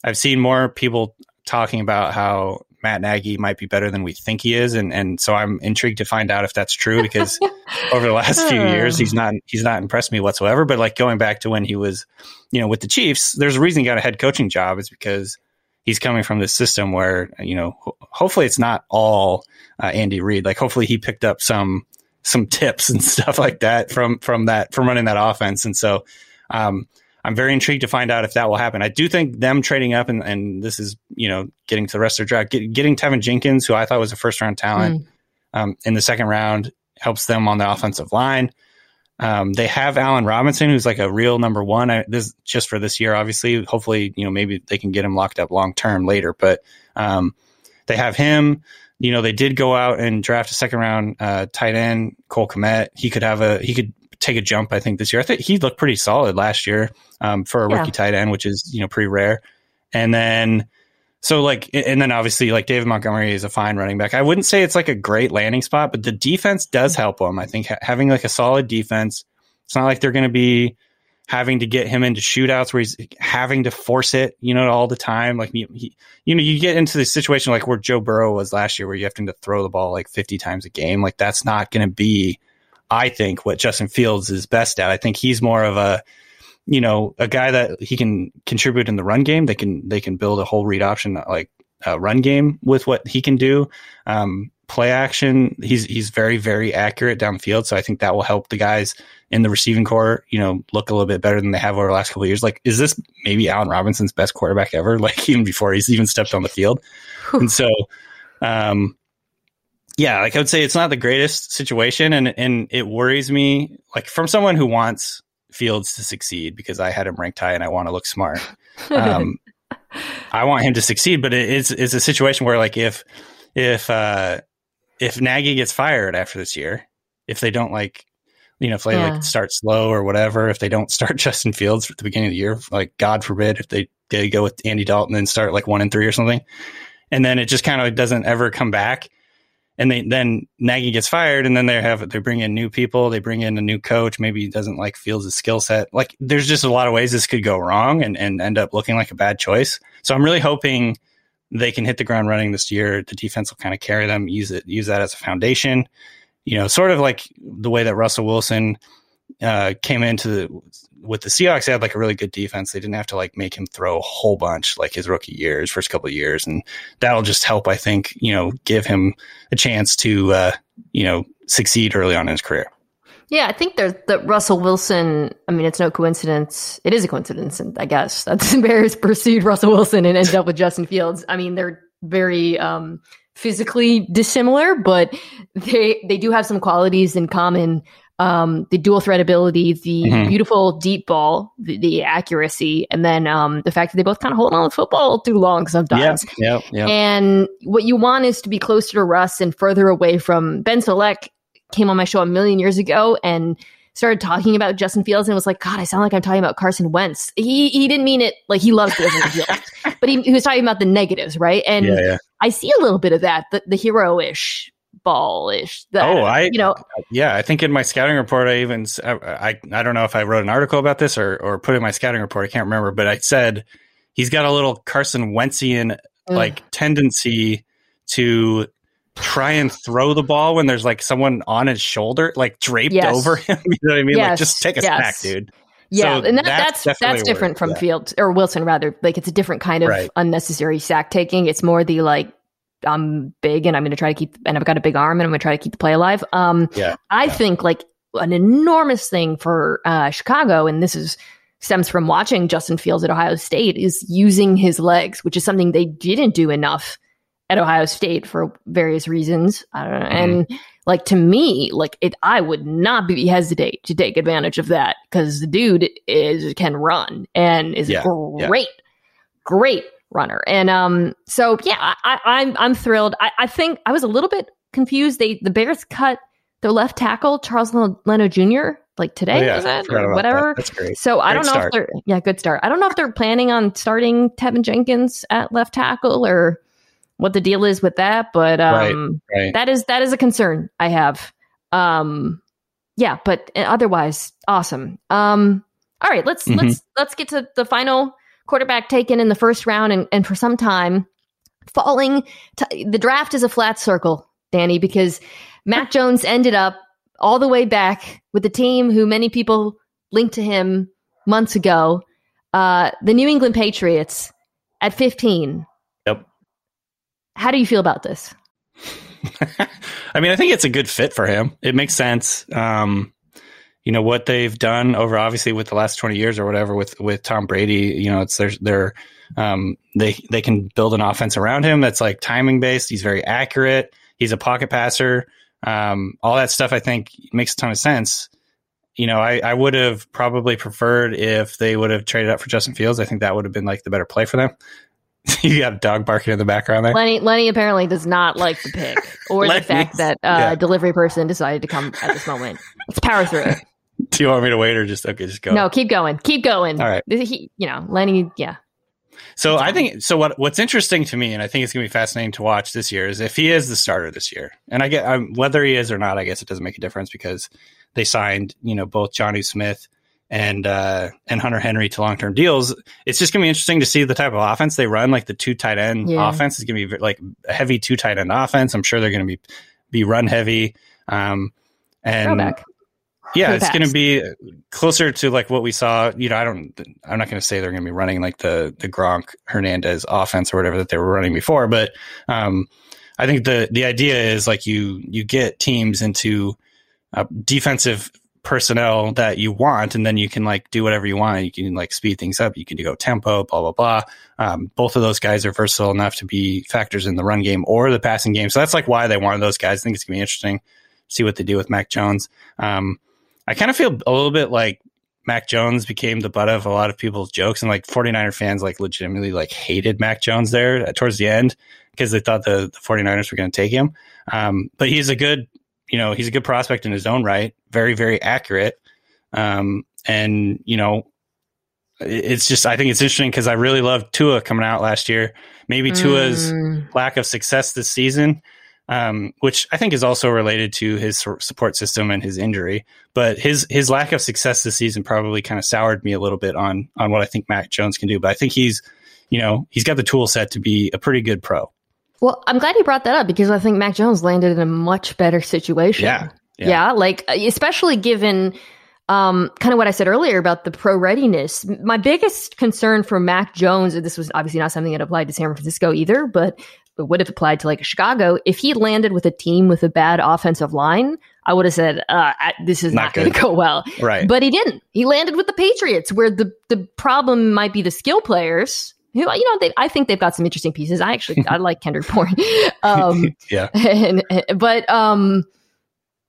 Speaker 2: I've seen more people talking about how Matt Nagy might be better than we think he is, and and so I'm intrigued to find out if that's true because over the last few years he's not he's not impressed me whatsoever. But like going back to when he was, you know, with the Chiefs, there's a reason he got a head coaching job is because he's coming from this system where you know ho- hopefully it's not all uh, Andy Reid. Like hopefully he picked up some some tips and stuff like that from from that from running that offense. And so um, I'm very intrigued to find out if that will happen. I do think them trading up and, and this is you know getting to the rest of their draft, get, getting Teven Jenkins, who I thought was a first round talent mm. um, in the second round, helps them on the offensive line. Um, they have Allen Robinson, who's like a real number one. I, this just for this year, obviously. Hopefully, you know, maybe they can get him locked up long term later. But um, they have him. You know, they did go out and draft a second round uh, tight end, Cole Kmet. He could have a he could take a jump. I think this year. I think he looked pretty solid last year um, for a yeah. rookie tight end, which is you know pretty rare. And then so like, and then obviously like David Montgomery is a fine running back. I wouldn't say it's like a great landing spot, but the defense does help him. I think ha- having like a solid defense, it's not like they're going to be having to get him into shootouts where he's having to force it, you know, all the time. Like, he, he, you know, you get into the situation like where Joe Burrow was last year, where you have to throw the ball like 50 times a game. Like, that's not going to be, I think, what Justin Fields is best at. I think he's more of a, you know, a guy that he can contribute in the run game. They can they can build a whole read option like uh, run game with what he can do. Um, play action, he's he's very very accurate downfield. So I think that will help the guys in the receiving corps, you know, look a little bit better than they have over the last couple of years. Like, is this maybe Allen Robinson's best quarterback ever? Like even before he's even stepped on the field, and so. Um, yeah, like I would say it's not the greatest situation and and it worries me like from someone who wants Fields to succeed because I had him ranked high and I want to look smart. Um, I want him to succeed, but it, it's it's a situation where like if if uh, if Nagy gets fired after this year, if they don't like you know if they yeah. like start slow or whatever, if they don't start Justin Fields at the beginning of the year, like God forbid if they they go with Andy Dalton and start like one and three or something, and then it just kind of doesn't ever come back and they then Nagy gets fired, and then they have they bring in new people, they bring in a new coach. Maybe he doesn't like Fields' skill set. Like there's just a lot of ways this could go wrong and and end up looking like a bad choice. So I'm really hoping they can hit the ground running this year. The defense will kind of carry them, use it, use that as a foundation. You know, sort of like the way that Russell Wilson uh, came into the with the Seahawks, they had like a really good defense. They didn't have to like make him throw a whole bunch like his rookie years, first couple years, and that'll just help. I think you know give him a chance to uh, you know succeed early on in his career.
Speaker 1: Yeah, I think there's the Russell Wilson. I mean, it's no coincidence. It is a coincidence, and I guess that's Bears pursued Russell Wilson and ended up with Justin Fields. I mean, they're very um, physically dissimilar, but they they do have some qualities in common um, the dual threat ability, the mm-hmm. beautiful deep ball, the, the, accuracy, and then um, the fact that they both kind of hold on to the football too long sometimes.
Speaker 2: Yeah, yeah, yeah.
Speaker 1: And what you want is to be closer to Russ and further away from Ben Solak. Came on my show a million years ago and started talking about Justin Fields and was like, God, I sound like I'm talking about Carson Wentz. He he didn't mean it like he loves Justin Fields, but he, he, was talking about the negatives, right? And yeah, yeah. I see a little bit of that, the, the hero ish ballish. That,
Speaker 2: oh, I you know yeah. I think in my scouting report, I even I I don't know if I wrote an article about this or or put in my scouting report. I can't remember, but I said he's got a little Carson Wentzian like tendency to try and throw the ball when there's like someone on his shoulder, like draped yes. over him. you know what I mean? Yes. Like just take a yes. snack, dude.
Speaker 1: Yeah, so and that, that's that's, that's different from yeah. Fields or Wilson rather. Like it's a different kind of right. unnecessary sack taking. It's more the like I'm big and I'm going to try to keep, and I've got a big arm and I'm going to try to keep the play alive. Um, yeah, I yeah. think like an enormous thing for uh, Chicago, and this is stems from watching Justin Fields at Ohio State, is using his legs, which is something they didn't do enough at Ohio State for various reasons. I don't know. Mm-hmm. And like to me, like it, I would not be hesitate to take advantage of that because the dude is can run and is yeah, great, yeah. great runner. And um, so yeah, I, I'm I'm thrilled. I, I think I was a little bit confused. They the Bears cut their left tackle Charles Leno Jr. like today,
Speaker 2: Oh, yeah,
Speaker 1: it? Or whatever.
Speaker 2: that. That's great.
Speaker 1: So I don't know
Speaker 2: start.
Speaker 1: if they're yeah, good start. I don't know if they're planning on starting Teven Jenkins at left tackle or what the deal is with that, but um
Speaker 2: Right.
Speaker 1: that is that is a concern I have. Um yeah, but uh, otherwise awesome. Um all right, let's
Speaker 2: Mhm.
Speaker 1: let's let's get to the final quarterback taken in the first round and, and for some time falling to, the draft is a flat circle, Danny, because Mac Jones ended up all the way back with the team who many people linked to him months ago, uh, the New England Patriots at 15.
Speaker 2: Yep.
Speaker 1: How do you feel about this?
Speaker 2: I mean, I think it's a good fit for him. It makes sense. Um, you know what they've done over obviously with the last 20 years or whatever with with Tom Brady, you know, it's there's they're um they they can build an offense around him that's like timing based. He's very accurate. He's a pocket passer. Um all that stuff I think makes a ton of sense. You know, I, I would have probably preferred if they would have traded up for Justin Fields. I think that would have been like the better play for them. you got a dog barking in the background there.
Speaker 1: Lenny Lenny apparently does not like the pick or the fact that uh,
Speaker 2: yeah.
Speaker 1: delivery person decided to come at this moment. Let's power through it.
Speaker 2: Do you want me to wait or just okay, just go?
Speaker 1: No, keep going. Keep going.
Speaker 2: All right.
Speaker 1: He, you know, Lenny, yeah.
Speaker 2: So I think so. What what's interesting to me, and I think it's going to be fascinating to watch this year, is if he is the starter this year. And I get um, whether he is or not. I guess it doesn't make a difference because they signed, you know, both Jonnu Smith and uh, and Hunter Henry to long term deals. It's just going to be interesting to see the type of offense they run. Like the two tight end
Speaker 1: Yeah.
Speaker 2: offense is going to be like a heavy two tight end offense. I'm sure they're going to be be run heavy. Um, and
Speaker 1: Throwback.
Speaker 2: Yeah, it's going to be closer to like what we saw. You know, I don't. I'm not going to say they're going to be running like the the Gronk Hernandez offense or whatever that they were running before, but um, I think the the idea is like you you get teams into uh, defensive personnel that you want, and then you can like do whatever you want. You can like speed things up. You can go tempo, blah blah blah. Um, both of those guys are versatile enough to be factors in the run game or the passing game. So that's like why they wanted those guys. I think it's gonna be interesting. to See what they do with Mac Jones. Um, I kind of feel a little bit like Mac Jones became the butt of a lot of people's jokes and like 49er fans like legitimately like hated Mac Jones there towards the end because they thought the, the 49ers were going to take him. Um, but he's a good, you know, he's a good prospect in his own right. Very, very accurate. Um, and you know, it's just, I think it's interesting because I really loved Tua coming out last year. Maybe Tua's
Speaker 1: Mm,
Speaker 2: lack of success this season, um, which I think is also related to his support system and his injury. But his his lack of success this season probably kind of soured me a little bit on on what I think Mac Jones can do. But I think he's, you know, he's got the tool set to be a pretty good pro.
Speaker 1: well, I'm glad you brought that up because I think Mac Jones landed in a much better situation.
Speaker 2: Yeah,
Speaker 1: Yeah.
Speaker 2: yeah.
Speaker 1: like especially given um, kind of what I said earlier about the pro readiness. My biggest concern for Mac Jones, and this was obviously not something that applied to San Francisco either, but would have applied to like Chicago. If he landed with a team with a bad offensive line, I would have said, uh, I- "This is
Speaker 2: Not
Speaker 1: not, going to go well."
Speaker 2: Right.
Speaker 1: But he didn't. He landed with the Patriots, where the the problem might be the skill players. Who you know, they, I think they've got some interesting pieces. I actually I like Kendrick Bourne, um,
Speaker 2: yeah.
Speaker 1: and, but um,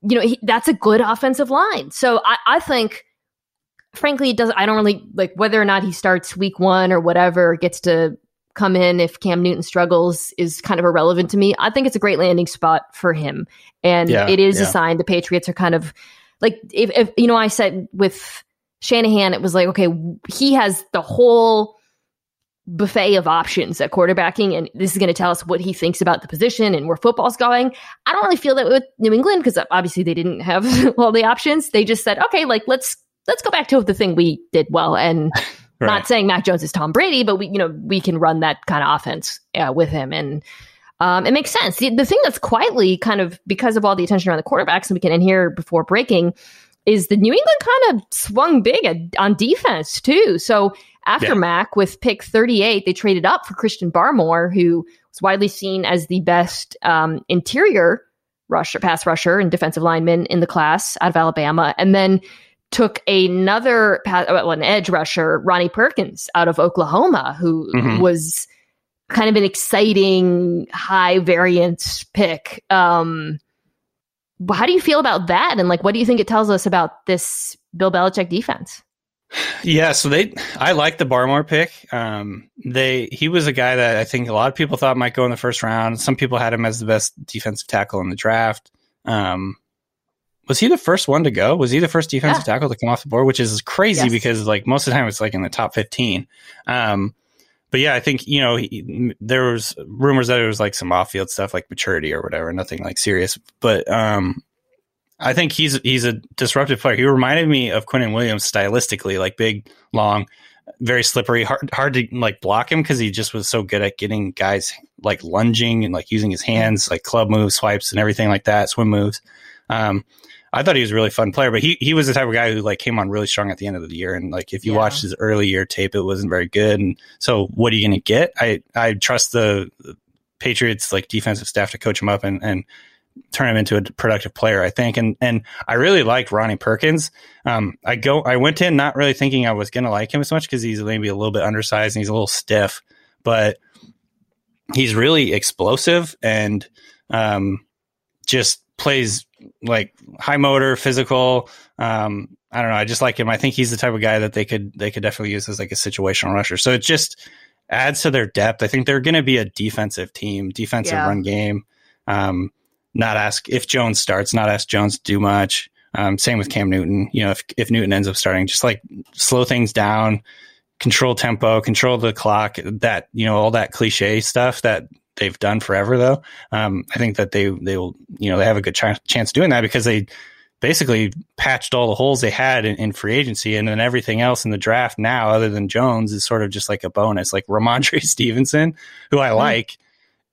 Speaker 1: you know he, that's a good offensive line. So I, I think, frankly, it does. I don't really like whether or not he starts week one or whatever gets to come in if Cam Newton struggles is kind of irrelevant to me. I think it's a great landing spot for him, and
Speaker 2: Yeah,
Speaker 1: it is a sign the Patriots are kind of like if, if you know I said with Shanahan, it was like okay, he has the whole buffet of options at quarterbacking, and this is going to tell us what he thinks about the position and where football's going. I don't really feel that with New England because obviously they didn't have all the options. They just said, okay, like let's let's go back to the thing we did well, and
Speaker 2: Right.
Speaker 1: not saying Mac Jones is Tom Brady, but we you know we can run that kind of offense uh, with him, and um, it makes sense. The, the thing that's quietly kind of because of all the attention around the quarterbacks, and we can end here before breaking, is the New England kind of swung big at, on defense too. So after
Speaker 2: Yeah.
Speaker 1: Mac with pick 38, they traded up for Christian Barmore, who was widely seen as the best um, interior rusher, pass rusher, and defensive lineman in the class out of Alabama, and then took another pass, well, an edge rusher, Ronnie Perkins, out of Oklahoma, who
Speaker 2: Mhm.
Speaker 1: was kind of an exciting high variance pick. Um, how do you feel about that? And like, what do you think it tells us about this Bill Belichick defense?
Speaker 2: Yeah, so they I like the Barmore pick. Um, they he was a guy that I think a lot of people thought might go in the first round. Some people had him as the best defensive tackle in the draft. Um, was he the first one to go? Was he the first defensive yeah. tackle to come off the board? Which is crazy yes. because like most of the time it's like in the top fifteen. Um, but yeah, I think you know he, there was rumors that it was like some off field stuff like maturity or whatever, nothing like serious. But um, I think he's he's a disruptive player. He reminded me of Quinnen Williams stylistically, like big, long, very slippery, hard hard to like block him because he just was so good at getting guys like lunging and like using his hands, like club moves, swipes, and everything like that, swim moves. Um, I thought he was a really fun player, but he he was the type of guy who like came on really strong at the end of the year. And like if you yeah. watched his early year tape, it wasn't very good. And so what are you going to get? I I trust the Patriots like defensive staff to coach him up and and turn him into a productive player, I think. And and I really liked Ronnie Perkins. Um, I go I went in not really thinking I was gonna like him as much because he's maybe a little bit undersized and he's a little stiff, but he's really explosive and um, just plays like high motor, physical. Um, I don't know. I just like him. I think he's the type of guy that they could they could definitely use as like a situational rusher. So it just adds to their depth. I think they're going to be a defensive team, defensive yeah. run game. Um, not ask if Jones starts, not ask Jones to do much. Um, same with Cam Newton. You know, if if Newton ends up starting, just like slow things down, control tempo, control the clock. That you know, all that cliche stuff that they've done forever. Though, um, I think that they they will you know they have a good ch- chance doing that because they basically patched all the holes they had in, in, free agency, and then everything else in the draft now, other than Jones, is sort of just like a bonus. Like Rhamondre Stevenson, who I mm-hmm. like.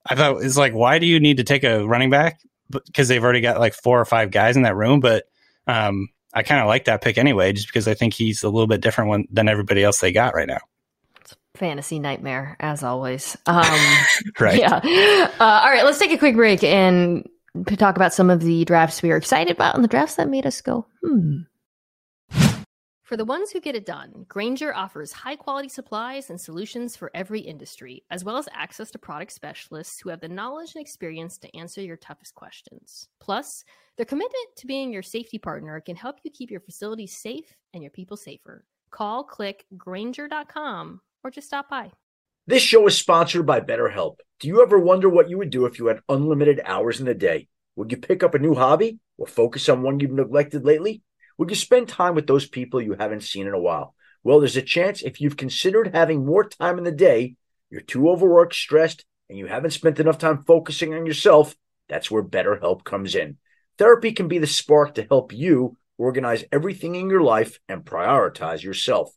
Speaker 2: I thought it's like, why do you need to take a running back because they've already got like four or five guys in that room. But um, I kind of like that pick anyway, just because I think he's a little bit different one, than everybody else they got right now.
Speaker 1: Fantasy nightmare, as always. Um,
Speaker 2: right.
Speaker 1: Yeah. Uh, all right. Let's take a quick break and talk about some of the drafts we are excited about and the drafts that made us go, hmm.
Speaker 3: For the ones who get it done, Grainger offers high quality supplies and solutions for every industry, as well as access to product specialists who have the knowledge and experience to answer your toughest questions. Plus, their commitment to being your safety partner can help you keep your facilities safe and your people safer. Call, click Grainger.com, or just stop by.
Speaker 4: This show is sponsored by BetterHelp. Do you ever wonder what you would do if you had unlimited hours in the day? Would you pick up a new hobby or focus on one you've neglected lately? Would you spend time with those people you haven't seen in a while? Well, there's a chance if you've considered having more time in the day, you're too overworked, stressed, and you haven't spent enough time focusing on yourself, that's where BetterHelp comes in. Therapy can be the spark to help you organize everything in your life and prioritize yourself.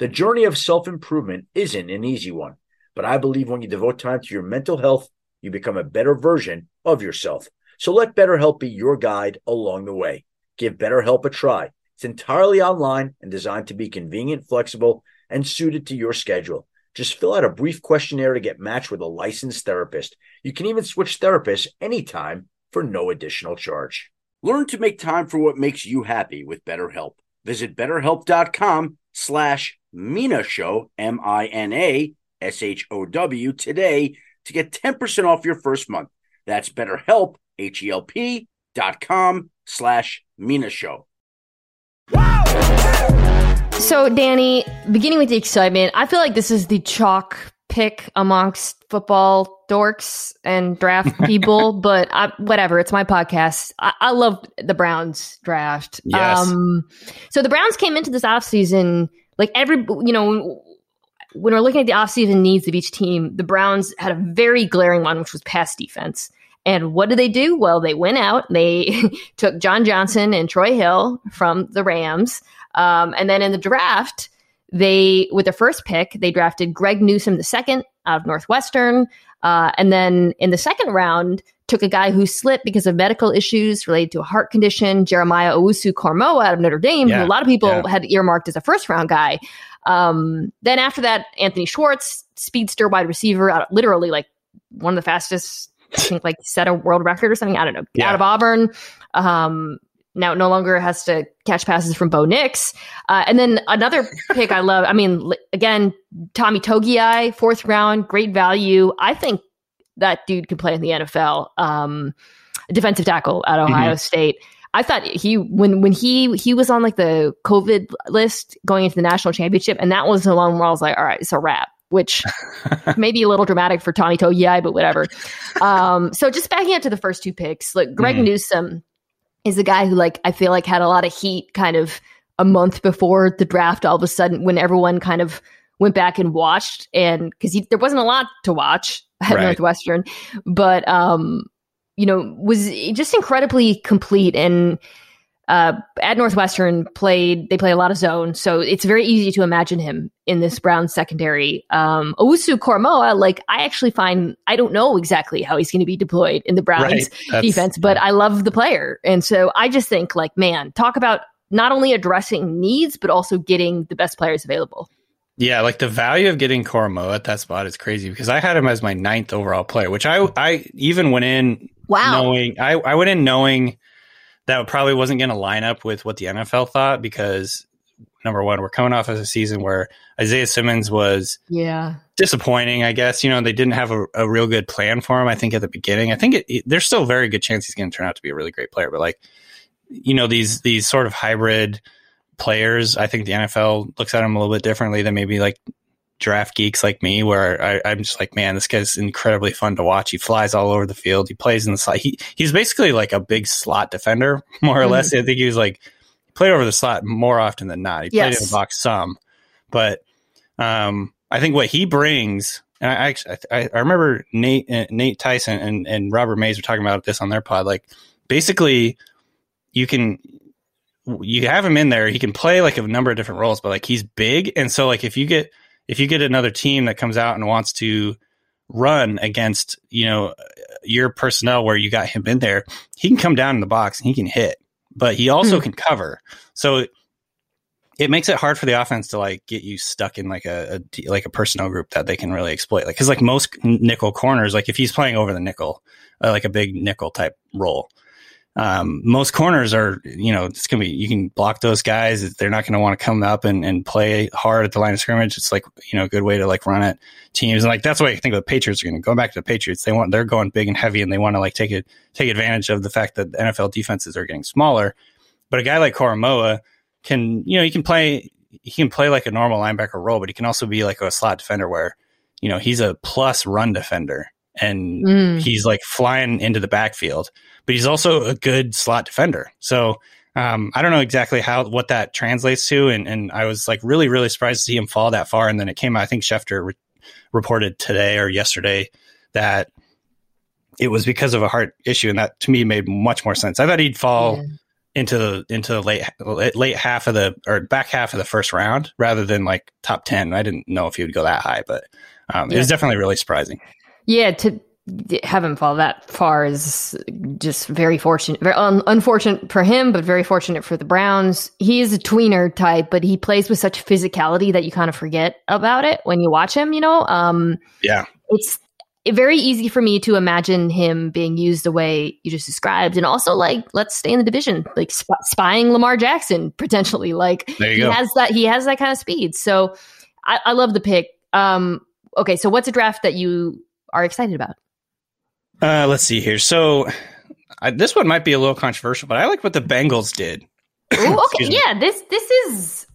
Speaker 4: The journey of self improvement isn't an easy one, but I believe when you devote time to your mental health, you become a better version of yourself. So let BetterHelp be your guide along the way. Give BetterHelp a try. It's entirely online and designed to be convenient, flexible, and suited to your schedule. Just fill out a brief questionnaire to get matched with a licensed therapist. You can even switch therapists anytime for no additional charge. Learn to make time for what makes you happy with BetterHelp. Visit betterhelp.com slash Mina Show, M I N A S H O W, today to get 10% off your first month. That's BetterHelp, H E L P dot com slash Mina Show.
Speaker 1: So, Danny, beginning with the excitement, I feel like this is the chalk pick amongst football dorks and draft people, but I, whatever. It's my podcast. I, I love the Browns draft.
Speaker 2: Yes. Um,
Speaker 1: so the Browns came into this offseason, like every, you know, when we're looking at the offseason needs of each team, the Browns had a very glaring one, which was pass defense. And what did they do? Well, they went out, they took John Johnson and Troy Hill from the Rams. Um, and then in the draft, they, with their first pick, they drafted Greg Newsome the second out of Northwestern. Uh, and then in the second round, took a guy who slipped because of medical issues related to a heart condition, Jeremiah Owusu Koramoah out of Notre Dame, yeah, who a lot of people yeah. had earmarked as a first round guy. Um, then after that, Anthony Schwartz, speedster wide receiver, out, literally like one of the fastest I think like set a world record or something. I don't know. Yeah. Out of Auburn. Um, now no longer has to catch passes from Bo Nix. Uh, and then another pick I love. I mean, again, Tommy Togiai, fourth round, great value. I think that dude could play in the NFL. Um, defensive tackle at Ohio mm-hmm. State. I thought he when when he he was on like the COVID list going into the national championship, and that was the one where I was like, all right, it's a wrap. Which may be a little dramatic for Tommy Togiai, but whatever. Um, so just backing up to the first two picks, like Greg mm. Newsome is a guy who like I feel like had a lot of heat kind of a month before the draft. All of a sudden, when everyone kind of went back and watched, and because there wasn't a lot to watch at right. Northwestern, but um, you know, was just incredibly complete and. Uh, at Northwestern, played they play a lot of zone, so it's very easy to imagine him in this Brown secondary. Um, Owusu Koramoah, like I actually find I don't know exactly how he's going to be deployed in the Browns right. defense, but I love the player, and so I just think like man, talk about not only addressing needs but also getting the best players available.
Speaker 2: Yeah, like the value of getting Koramoah at that spot is crazy because I had him as my ninth overall player, which I I even went in wow. knowing I, I went in knowing that probably wasn't going to line up with what the NFL thought because number one, we're coming off of a season where Isaiah Simmons was
Speaker 1: yeah
Speaker 2: disappointing. I guess you know they didn't have a, a real good plan for him. I think at the beginning, I think it, it, there's still a very good chance he's going to turn out to be a really great player. But like you know these these sort of hybrid players, I think the NFL looks at them a little bit differently than maybe like draft geeks like me, where I, am just like, man, this guy's incredibly fun to watch. He flies all over the field. He plays in the slot. He he's basically like a big slot defender, more or mm-hmm. less. I think he was like played over the slot more often than not. He yes. played in the box some, but um, I think what he brings. And I actually, I, I remember Nate, uh, Nate Tyson and, and Robert Mays were talking about this on their pod. Like, basically, you can you have him in there. He can play like a number of different roles, but like he's big, and so like if you get if you get another team that comes out and wants to run against you know your personnel where you got him in there, he can come down in the box and he can hit, but he also hmm. can cover. So it makes it hard for the offense to like get you stuck in like a, a like a personnel group that they can really exploit. Like because like most nickel corners, like if he's playing over the nickel, uh, like a big nickel type role, um, most corners are, you know, it's gonna be you can block those guys. They're not gonna want to come up and, and play hard at the line of scrimmage. It's like you know a good way to like run at teams, and like that's why I think the Patriots are gonna go back to the Patriots. They want they're going big and heavy, and they want to like take it take advantage of the fact that the NFL defenses are getting smaller. But a guy like Koramoah can, you know, he can play he can play like a normal linebacker role, but he can also be like a slot defender where, you know, he's a plus run defender and mm. he's like flying into the backfield but he's also a good slot defender. So um, I don't know exactly how what that translates to, and and I was like really really surprised to see him fall that far. And then it came out. I think Schefter re- reported today or yesterday that it was because of a heart issue, and that to me made much more sense. I thought he'd fall. Yeah. Into the into the late late half of the or back half of the first round rather than like top ten. I didn't know if he would go that high, but um, yeah. it was definitely really surprising.
Speaker 1: Yeah, to have him fall that far is just very fortunate. Very un- unfortunate for him, but very fortunate for the Browns. He is a tweener type, but he plays with such physicality that you kind of forget about it when you watch him. You know, um,
Speaker 2: yeah,
Speaker 1: it's very easy for me to imagine him being used the way you just described, and also like let's stay in the division, like sp- spying Lamar Jackson potentially. Like he go. has that he has that kind of speed. So I, I love the pick. Um, okay, so what's a draft that you are excited about?
Speaker 2: Uh, let's see here. So I, this one might be a little controversial, but I like what the Bengals did.
Speaker 1: Ooh, okay, yeah. This this is,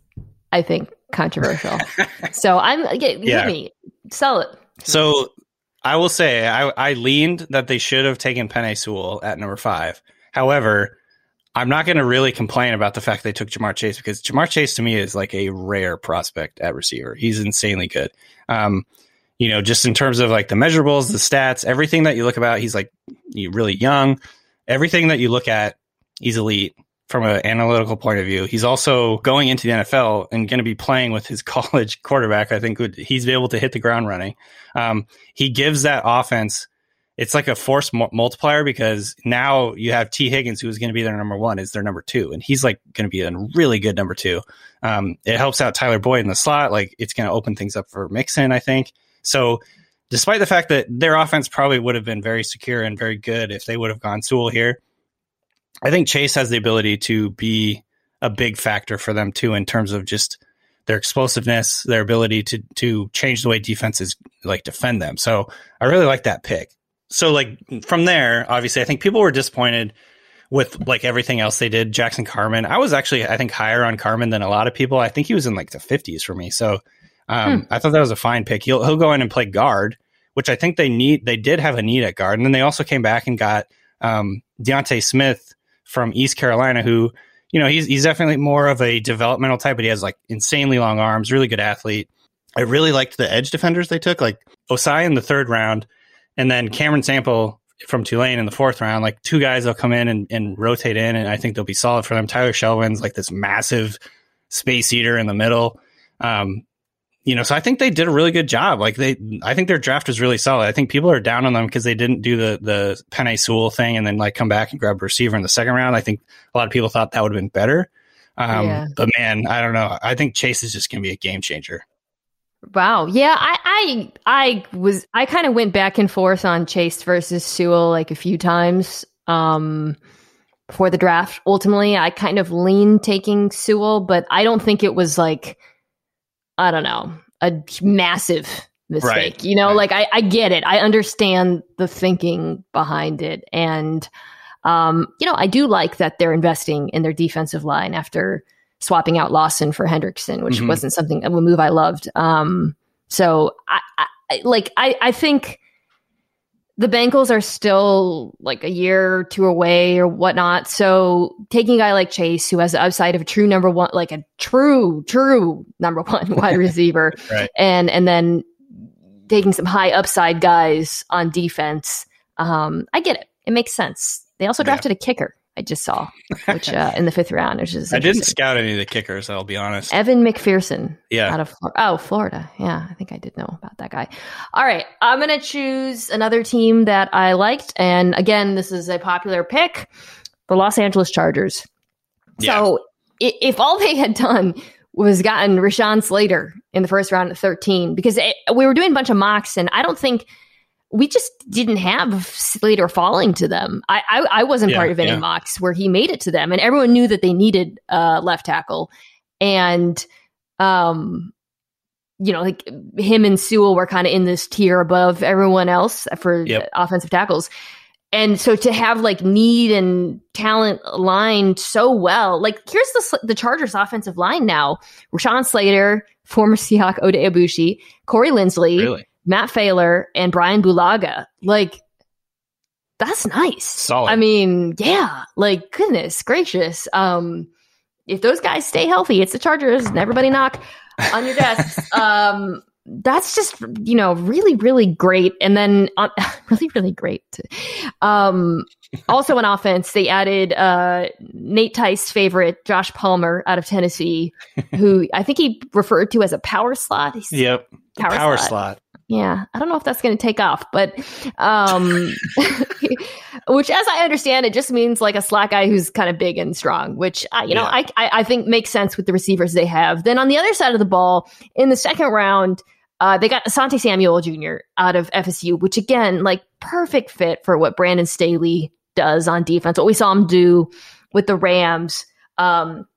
Speaker 1: I think, controversial. so I'm get, yeah. me sell it.
Speaker 2: So I will say I, I leaned that they should have taken Penei Sewell at number five. However, I'm not going to really complain about the fact they took Ja'Marr Chase because Ja'Marr Chase to me is like a rare prospect at receiver. He's insanely good. Um, you know, just in terms of like the measurables, the stats, everything that you look about, he's like really young. Everything that you look at, he's elite from an analytical point of view. He's also going into the NFL and going to be playing with his college quarterback. I think he's able to hit the ground running. Um, he gives that offense. It's like a force multiplier because now you have Tee Higgins, who is going to be their number one, is their number two, and he's like going to be a really good number two. Um, it helps out Tyler Boyd in the slot. Like it's going to open things up for Mixon, I think. So, despite the fact that their offense probably would have been very secure and very good if they would have gone Sewell here, I think Chase has the ability to be a big factor for them too in terms of just their explosiveness, their ability to to change the way defenses like defend them. So I really like that pick. So like from there, obviously, I think people were disappointed with like everything else they did. Jackson Carman, I was actually I think higher on Carman than a lot of people. I think he was in like the 50s for me. So um, hmm. I thought that was a fine pick. He'll he'll go in and play guard, which I think they need. They did have a need at guard, and then they also came back and got um, D'Ante Smith from East Carolina, who you know he's he's definitely more of a developmental type, but he has like insanely long arms, really good athlete. I really liked the edge defenders they took, like Ossai in the third round, and then Cameron Sample from Tulane in the fourth round. Like two guys that'll come in and, and rotate in, and I think they'll be solid for them. Tyler Shelvin's like this massive space eater in the middle. Um, you know, so I think they did a really good job. Like they, I think their draft was really solid. I think people are down on them because they didn't do the the Penei Sewell thing and then like come back and grab a receiver in the second round. I think a lot of people thought that would have been better. Um, yeah. But man, I don't know. I think Chase is just going to be a game changer.
Speaker 1: Wow. Yeah, I I I was I kind of went back and forth on Chase versus Sewell like a few times um for the draft. Ultimately, I kind of leaned taking Sewell, but I don't think it was like I don't know, a massive mistake. Right. You know, right. like I, I get it. I understand the thinking behind it. And, um, you know, I do like that they're investing in their defensive line after swapping out Lawson for Hendrickson, which mm-hmm. wasn't something, a move I loved. Um, so I, I like, I, I think the Bengals are still like a year or two away or whatnot. So taking a guy like Chase, who has the upside of a true number one, like a true, true number one wide receiver, right. and and then taking some high upside guys on defense, um, I get it. It makes sense. They also drafted yeah. a kicker. I just saw, which uh, in the fifth round, which is
Speaker 2: I didn't scout any of the kickers. I'll be honest.
Speaker 1: Evan McPherson,
Speaker 2: yeah,
Speaker 1: out of oh Florida, yeah, I think I did know about that guy. All right, I'm gonna choose another team that I liked, and again, this is a popular pick, the Los Angeles Chargers. Yeah. So if all they had done was gotten Rashawn Slater in the first round at 13, because it, we were doing a bunch of mocks, and I don't think we just didn't have Slater falling to them. I I, I wasn't yeah, part of any yeah. mocks where he made it to them, and everyone knew that they needed uh, left tackle, and um, you know, like him and Sewell were kind of in this tier above everyone else for yep. offensive tackles. And so to have like need and talent aligned so well, like here's the the Chargers offensive line now: Rashawn Slater, former Seahawk Aboushi, Corey Linsley, really? Matt Feiler, and Bryan Bulaga. Like, that's nice.
Speaker 2: Solid.
Speaker 1: I mean, yeah, like goodness gracious. Um, if those guys stay healthy, it's the Chargers and everybody knock on your desks. um, that's just you know really really great and then uh, really really great um also on offense they added uh nate tice favorite josh palmer out of tennessee who i think he referred to as a power slot
Speaker 2: He's yep power, power slot. slot
Speaker 1: yeah, I don't know if that's going to take off, but um, which, as I understand, it just means like a slot guy who's kind of big and strong, which uh, you yeah. know I, I, I think makes sense with the receivers they have. Then on the other side of the ball, in the second round, uh, they got Asante Samuel Jr. out of FSU, which again, like perfect fit for what Brandon Staley does on defense. What we saw him do with the Rams. Um,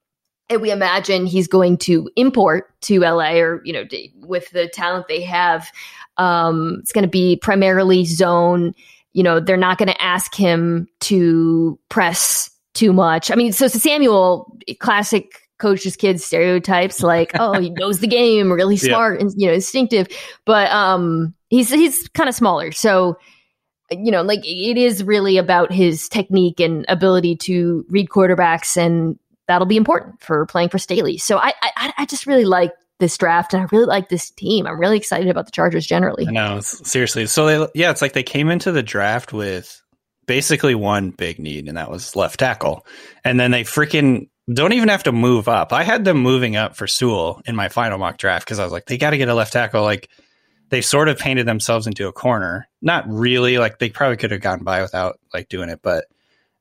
Speaker 1: and we imagine he's going to import to LA or, you know, with the talent they have. Um, it's going to be primarily zone. You know, they're not going to ask him to press too much. I mean, so, Samuel, classic coach's kids stereotypes like, oh, he knows the game, really smart yeah. and, you know, instinctive. But um, he's, he's kind of smaller. So, you know, like it is really about his technique and ability to read quarterbacks and that'll be important for playing for Staley. So I, I, I just really like this draft and I really like this team. I'm really excited about the Chargers generally.
Speaker 2: No, seriously. So they, yeah, it's like they came into the draft with basically one big need, and that was left tackle. And then they freaking don't even have to move up. I had them moving up for Sewell in my final mock draft because I was like, they got to get a left tackle. Like they sort of painted themselves into a corner. Not really. Like they probably could have gotten by without like doing it, but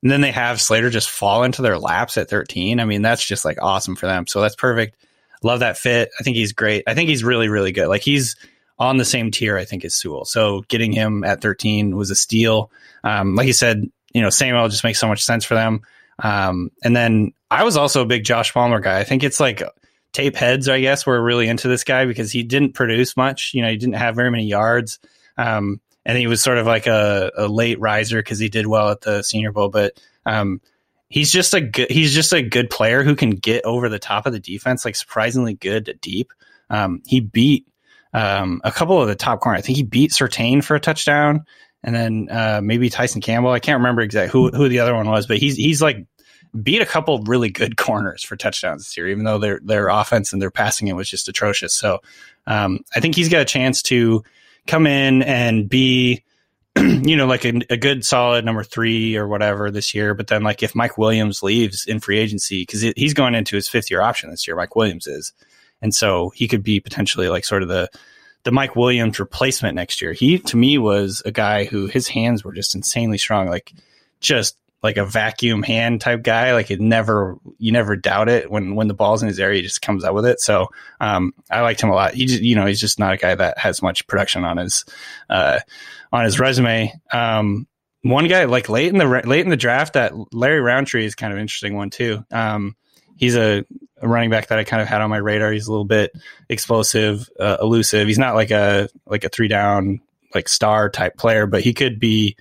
Speaker 2: and then they have Slater just fall into their laps at 13. I mean, that's just like awesome for them. So that's perfect. Love that fit. I think he's great. I think he's really, really good. Like he's on the same tier, I think, as Sewell. So getting him at 13 was a steal. Um, like you said, you know, Samuel just makes so much sense for them. Um, and then I was also a big Josh Palmer guy. I think it's like tape heads, I guess, were really into this guy because he didn't produce much. You know, he didn't have very many yards. Um, and he was sort of like a, a late riser because he did well at the Senior Bowl. But um, he's just a good he's just a good player who can get over the top of the defense, like surprisingly good deep. Um, he beat um, a couple of the top corners. I think he beat Surtain for a touchdown, and then uh, maybe Tyson Campbell. I can't remember exactly who who the other one was, but he's he's like beat a couple really good corners for touchdowns this year, even though their their offense and their passing it was just atrocious. So um, I think he's got a chance to come in and be you know, like a, a, good solid number three or whatever this year. But then, like, if Mike Williams leaves in free agency, because he's going into his fifth year option this year, Mike Williams is. And so he could be potentially like sort of the, the Mike Williams replacement next year. He, to me, was a guy who his hands were just insanely strong, like just like a vacuum hand type guy. Like it never, you never doubt it when, when the ball's in his area, he just comes up with it. So, um, I liked him a lot. He just, you know, he's just not a guy that has much production on his, uh, on his resume. Um, one guy like late in the late in the draft that Larry Rountree is kind of interesting one too. Um, he's a, a, running back that I kind of had on my radar. He's a little bit explosive, uh, elusive. He's not like a like a three down like star type player, but he could be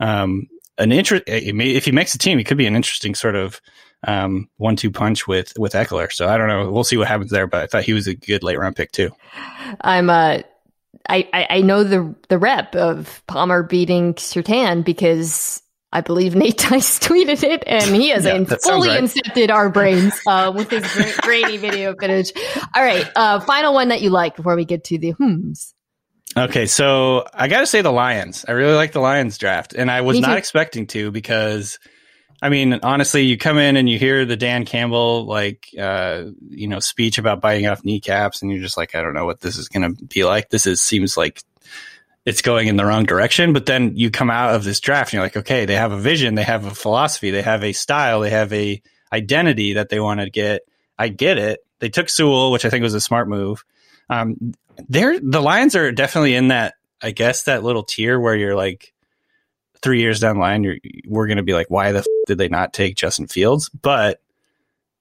Speaker 2: um, an interest. If he makes a team, he could be an interesting sort of um, one two punch with with Ekeler. So I don't know. We'll see what happens there. But I thought he was a good late round pick too.
Speaker 1: I'm uh I, I, I know the the rep of Palmer beating Surtain because I believe Nate Tice tweeted it, and he has yeah, fully right. incepted our brains uh, with his great, grainy video footage. All right, uh, final one that you like before we get to the hums.
Speaker 2: Okay, so I got to say the Lions. I really like the Lions draft, and I was not expecting to because I mean, honestly, you come in and you hear the Dan Campbell like uh, you know speech about biting off kneecaps, and you're just like, I don't know what this is going to be like. This is seems like it's going in the wrong direction. But then you come out of this draft, and you're like, okay, they have a vision, they have a philosophy, they have a style, they have a identity that they want to get. I get it. They took Sewell, which I think was a smart move. Um, they're the Lions are definitely in that, I guess, that little tier where you're like three years down the line, you're, we're going to be like, why the f- did they not take Justin Fields? But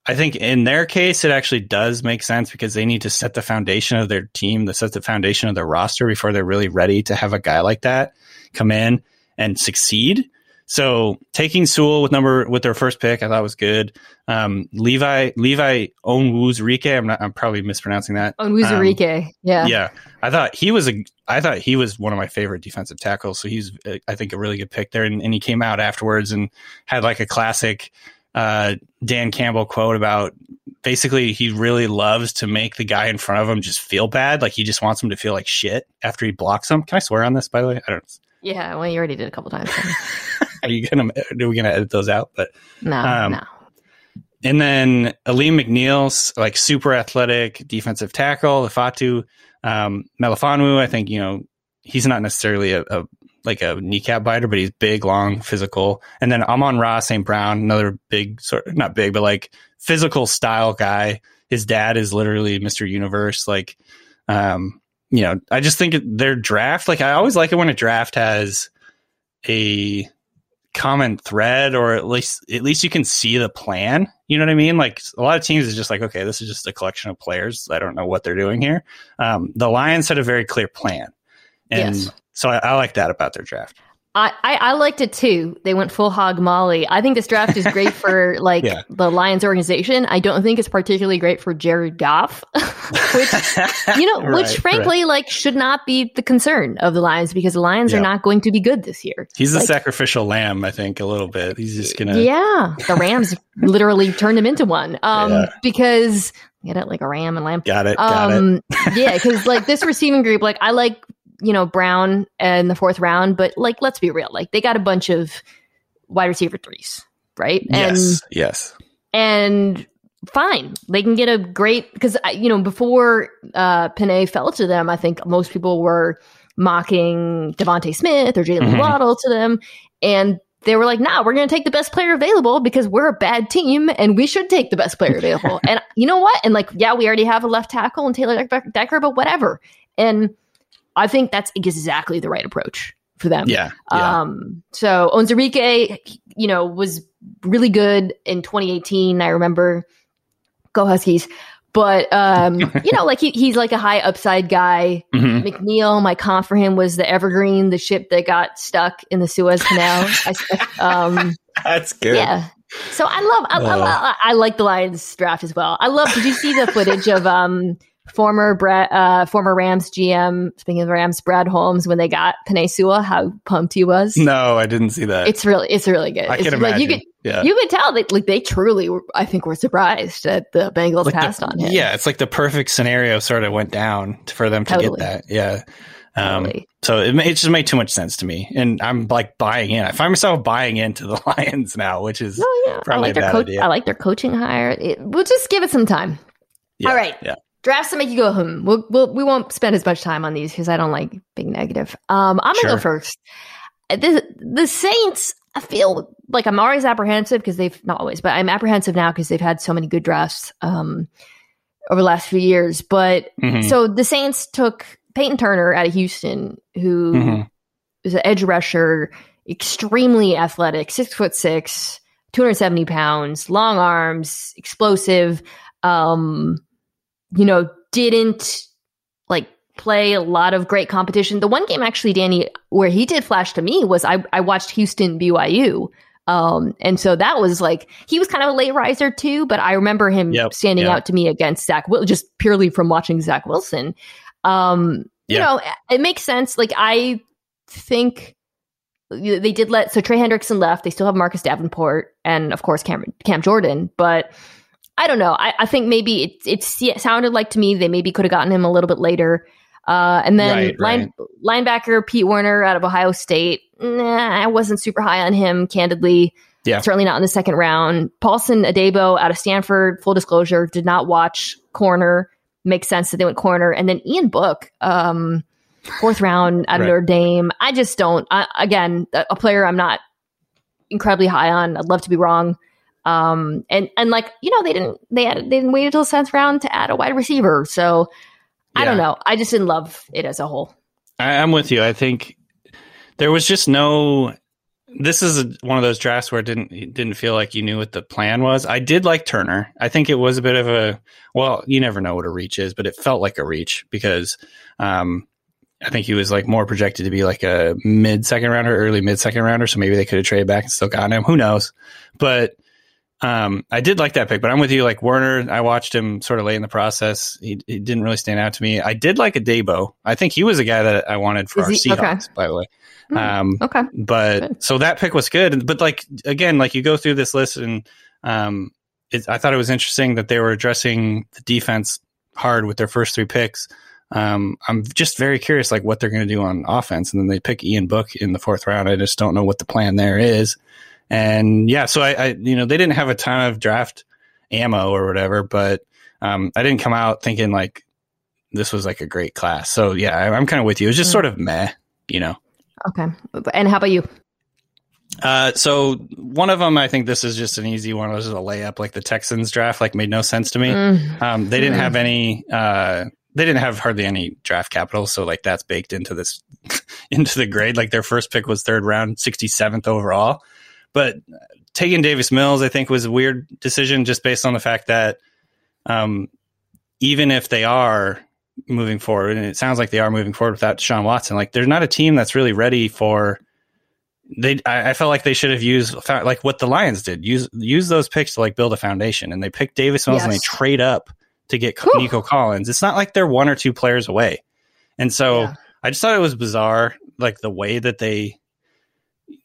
Speaker 2: I think in their case, it actually does make sense because they need to set the foundation of their team, to set the foundation of their roster before they're really ready to have a guy like that come in and succeed. So taking Sewell with number with their first pick, I thought was good. Um, Levi Levi Onwuzurike, I'm not I'm probably mispronouncing that.
Speaker 1: Onwuzurike, um, yeah,
Speaker 2: yeah. I thought he was a I thought he was one of my favorite defensive tackles. So he's uh, I think a really good pick there. And, and he came out afterwards and had like a classic uh, Dan Campbell quote about basically he really loves to make the guy in front of him just feel bad. Like he just wants him to feel like shit after he blocks him. Can I swear on this? By the way, I don't.
Speaker 1: Yeah, well, you already did a couple times.
Speaker 2: Are you gonna? Are we gonna edit those out? But
Speaker 1: no, um, no.
Speaker 2: And then Alim McNeill's like super athletic defensive tackle, the Fatu um, Melifonwu. I think you know he's not necessarily a, a, like a kneecap biter, but he's big, long, physical. And then Amon-Ra St. Brown, another big sort of not big, but like physical style guy. His dad is literally Mr. Universe. Like, um, you know, I just think their draft, like I always like it when a draft has a common thread or at least at least you can see the plan. You know what i mean? Like a lot of teams is just like okay this is just a collection of players. I don't know what they're doing here. Um, the lions had a very clear plan. And yes. so I, I like that about their draft
Speaker 1: I, I, liked it too. They went full hog Molly. I think this draft is great for like yeah. the Lions organization. I don't think it's particularly great for Jared Goff, which you know, right, which frankly right. like should not be the concern of the Lions because the Lions yeah. are not going to be good this year.
Speaker 2: He's
Speaker 1: the
Speaker 2: like, sacrificial lamb, I think, a little bit. He's just gonna
Speaker 1: Yeah. The Rams literally turned him into one. Um yeah. because get it like a ram and lamb.
Speaker 2: Got it. Got um,
Speaker 1: it. yeah, because like this receiving group, like I like you know, Brown in the fourth round, but like, let's be real. Like, they got a bunch of wide receiver threes, right?
Speaker 2: And, yes. Yes.
Speaker 1: And fine. They can get a great, because, you know, before uh, Penei fell to them, I think most people were mocking DeVonta Smith or Jaylen mm-hmm. Waddle to them. And they were like, nah, we're going to take the best player available because we're a bad team and we should take the best player available. and you know what? And like, yeah, we already have a left tackle and Taylor Decker, but whatever. And I think that's exactly the right approach for them.
Speaker 2: Yeah. yeah.
Speaker 1: Um, so Onwuzurike, you know, was really good in 2018. I remember go Huskies. But um, you know, like he, he's like a high upside guy. Mm-hmm. McNeill, my comp for him was the Evergreen, the ship that got stuck in the Suez Canal. I, um,
Speaker 2: That's good.
Speaker 1: Yeah, So I love, I,
Speaker 2: Uh.
Speaker 1: I, I like the Lions draft as well. I love. Did you see the footage of um former Brad, uh, former Rams GM? Speaking of Rams, Brad Holmes when they got Penei Sewell, how pumped he was.
Speaker 2: No, I didn't see that.
Speaker 1: It's really, it's really good.
Speaker 2: I
Speaker 1: It's
Speaker 2: can
Speaker 1: like
Speaker 2: imagine.
Speaker 1: you could,
Speaker 2: yeah.
Speaker 1: you could tell that like they truly, were, I think, were surprised that the Bengals
Speaker 2: Like the-
Speaker 1: passed on him.
Speaker 2: Yeah, it's like the perfect scenario sort of went down for them to
Speaker 1: Totally.
Speaker 2: get that. Yeah. Um,
Speaker 1: Totally.
Speaker 2: So it, it just made too much sense to me, and I'm like buying in. I find myself buying into the Lions now, which is
Speaker 1: No, yeah, I
Speaker 2: probably
Speaker 1: like
Speaker 2: a bad
Speaker 1: coach.
Speaker 2: idea.
Speaker 1: I like their coaching hire. It, we'll just give it some time.
Speaker 2: yeah,
Speaker 1: all right.
Speaker 2: Yeah,
Speaker 1: Drafts that make you go hmm. We'll, we'll we won't spend as much time on these because I don't like being negative. Um, I'm gonna go first. The the Saints. I feel like I'm always apprehensive because they've not always, but I'm apprehensive now because they've had so many good drafts um over the last few years. But
Speaker 2: Mhm.
Speaker 1: so the Saints took Peyton Turner out of Houston, who
Speaker 2: Mhm.
Speaker 1: is an edge rusher, extremely athletic, six foot six, 270 pounds, long arms, explosive. Um, you know, didn't like play a lot of great competition. The one game actually, Danny, where he did flash to me was I, I watched Houston BYU. Um, and so that was like he was kind of a late riser too, but I remember him
Speaker 2: Yep,
Speaker 1: standing
Speaker 2: yeah.
Speaker 1: out to me against Zach Will just purely from watching Zach Wilson. Um, you know, it makes sense. Like I think they did let so Trey Hendrickson left. They still have Marcus Davenport and of course Cam Cam Jordan, but I don't know. I, I think maybe it it, it sounded like to me they maybe could have gotten him a little bit later. Uh, and then
Speaker 2: Right,
Speaker 1: line, linebacker Pete Werner out of Ohio State. Nah, I wasn't super high on him, candidly.
Speaker 2: Yeah.
Speaker 1: Certainly not in the second round. Paulson Adebo out of Stanford, full disclosure, did not watch corner. Makes sense that they went corner. And then Ian Book, um, fourth round out of
Speaker 2: Right.
Speaker 1: Notre Dame. I just don't. I, again, a, a player I'm not incredibly high on. I'd love to be wrong. Um, and and like you know, they didn't they had they didn't wait until the seventh round to add a wide receiver. So I don't know. I just didn't love it as a whole.
Speaker 2: I, I'm with you. I think there was just no. This is a, one of those drafts where it didn't it didn't feel like you knew what the plan was. I did like Turner. I think it was a bit of a well, you never know what a reach is, but it felt like a reach because um, I think he was like more projected to be like a mid second rounder, early mid second rounder. So maybe they could have traded back and still gotten him. Who knows? But um, I did like that pick. But I'm with you. Like Werner, I watched him sort of late in the process. He, he didn't really stand out to me. I did like Adebo. I think he was a guy that I wanted for
Speaker 1: Is
Speaker 2: our
Speaker 1: he- okay.
Speaker 2: Seahawks, by the way.
Speaker 1: Hmm.
Speaker 2: Um,
Speaker 1: Okay.
Speaker 2: but
Speaker 1: Good.
Speaker 2: so that pick was good. But like again, like you go through this list, and um, it, I thought it was interesting that they were addressing the defense hard with their first three picks. Um, I'm just very curious, like what they're going to do on offense, and then they pick Ian Book in the fourth round. I just don't know what the plan there is. And yeah, so I, I you know, they didn't have a ton of draft ammo or whatever, but um, I didn't come out thinking like this was like a great class. So yeah, I, I'm kind of with you. It was just
Speaker 1: Mm.
Speaker 2: sort of meh, you know.
Speaker 1: Okay. And how about you?
Speaker 2: Uh, so one of them, I think this is just an easy one. This is a layup. Like the Texans draft, like made no sense to me.
Speaker 1: Mm.
Speaker 2: Um, they didn't
Speaker 1: Mm.
Speaker 2: have any. Uh, they didn't have hardly any draft capital, so like that's baked into this into the grade. Like their first pick was third round, sixty seventh overall. But taking Davis Mills, I think, was a weird decision just based on the fact that um, even if they are moving forward, and it sounds like they are moving forward without Sean Watson, like they're not a team that's really ready for. They, I, I felt like they should have used like what the Lions did. Use use those picks to like build a foundation, and they picked Davis Mills and they trade up to get
Speaker 1: Whew.
Speaker 2: Nico Collins. It's not like they're one or two players away, and so
Speaker 1: Yeah.
Speaker 2: I just thought it was bizarre, like the way that they,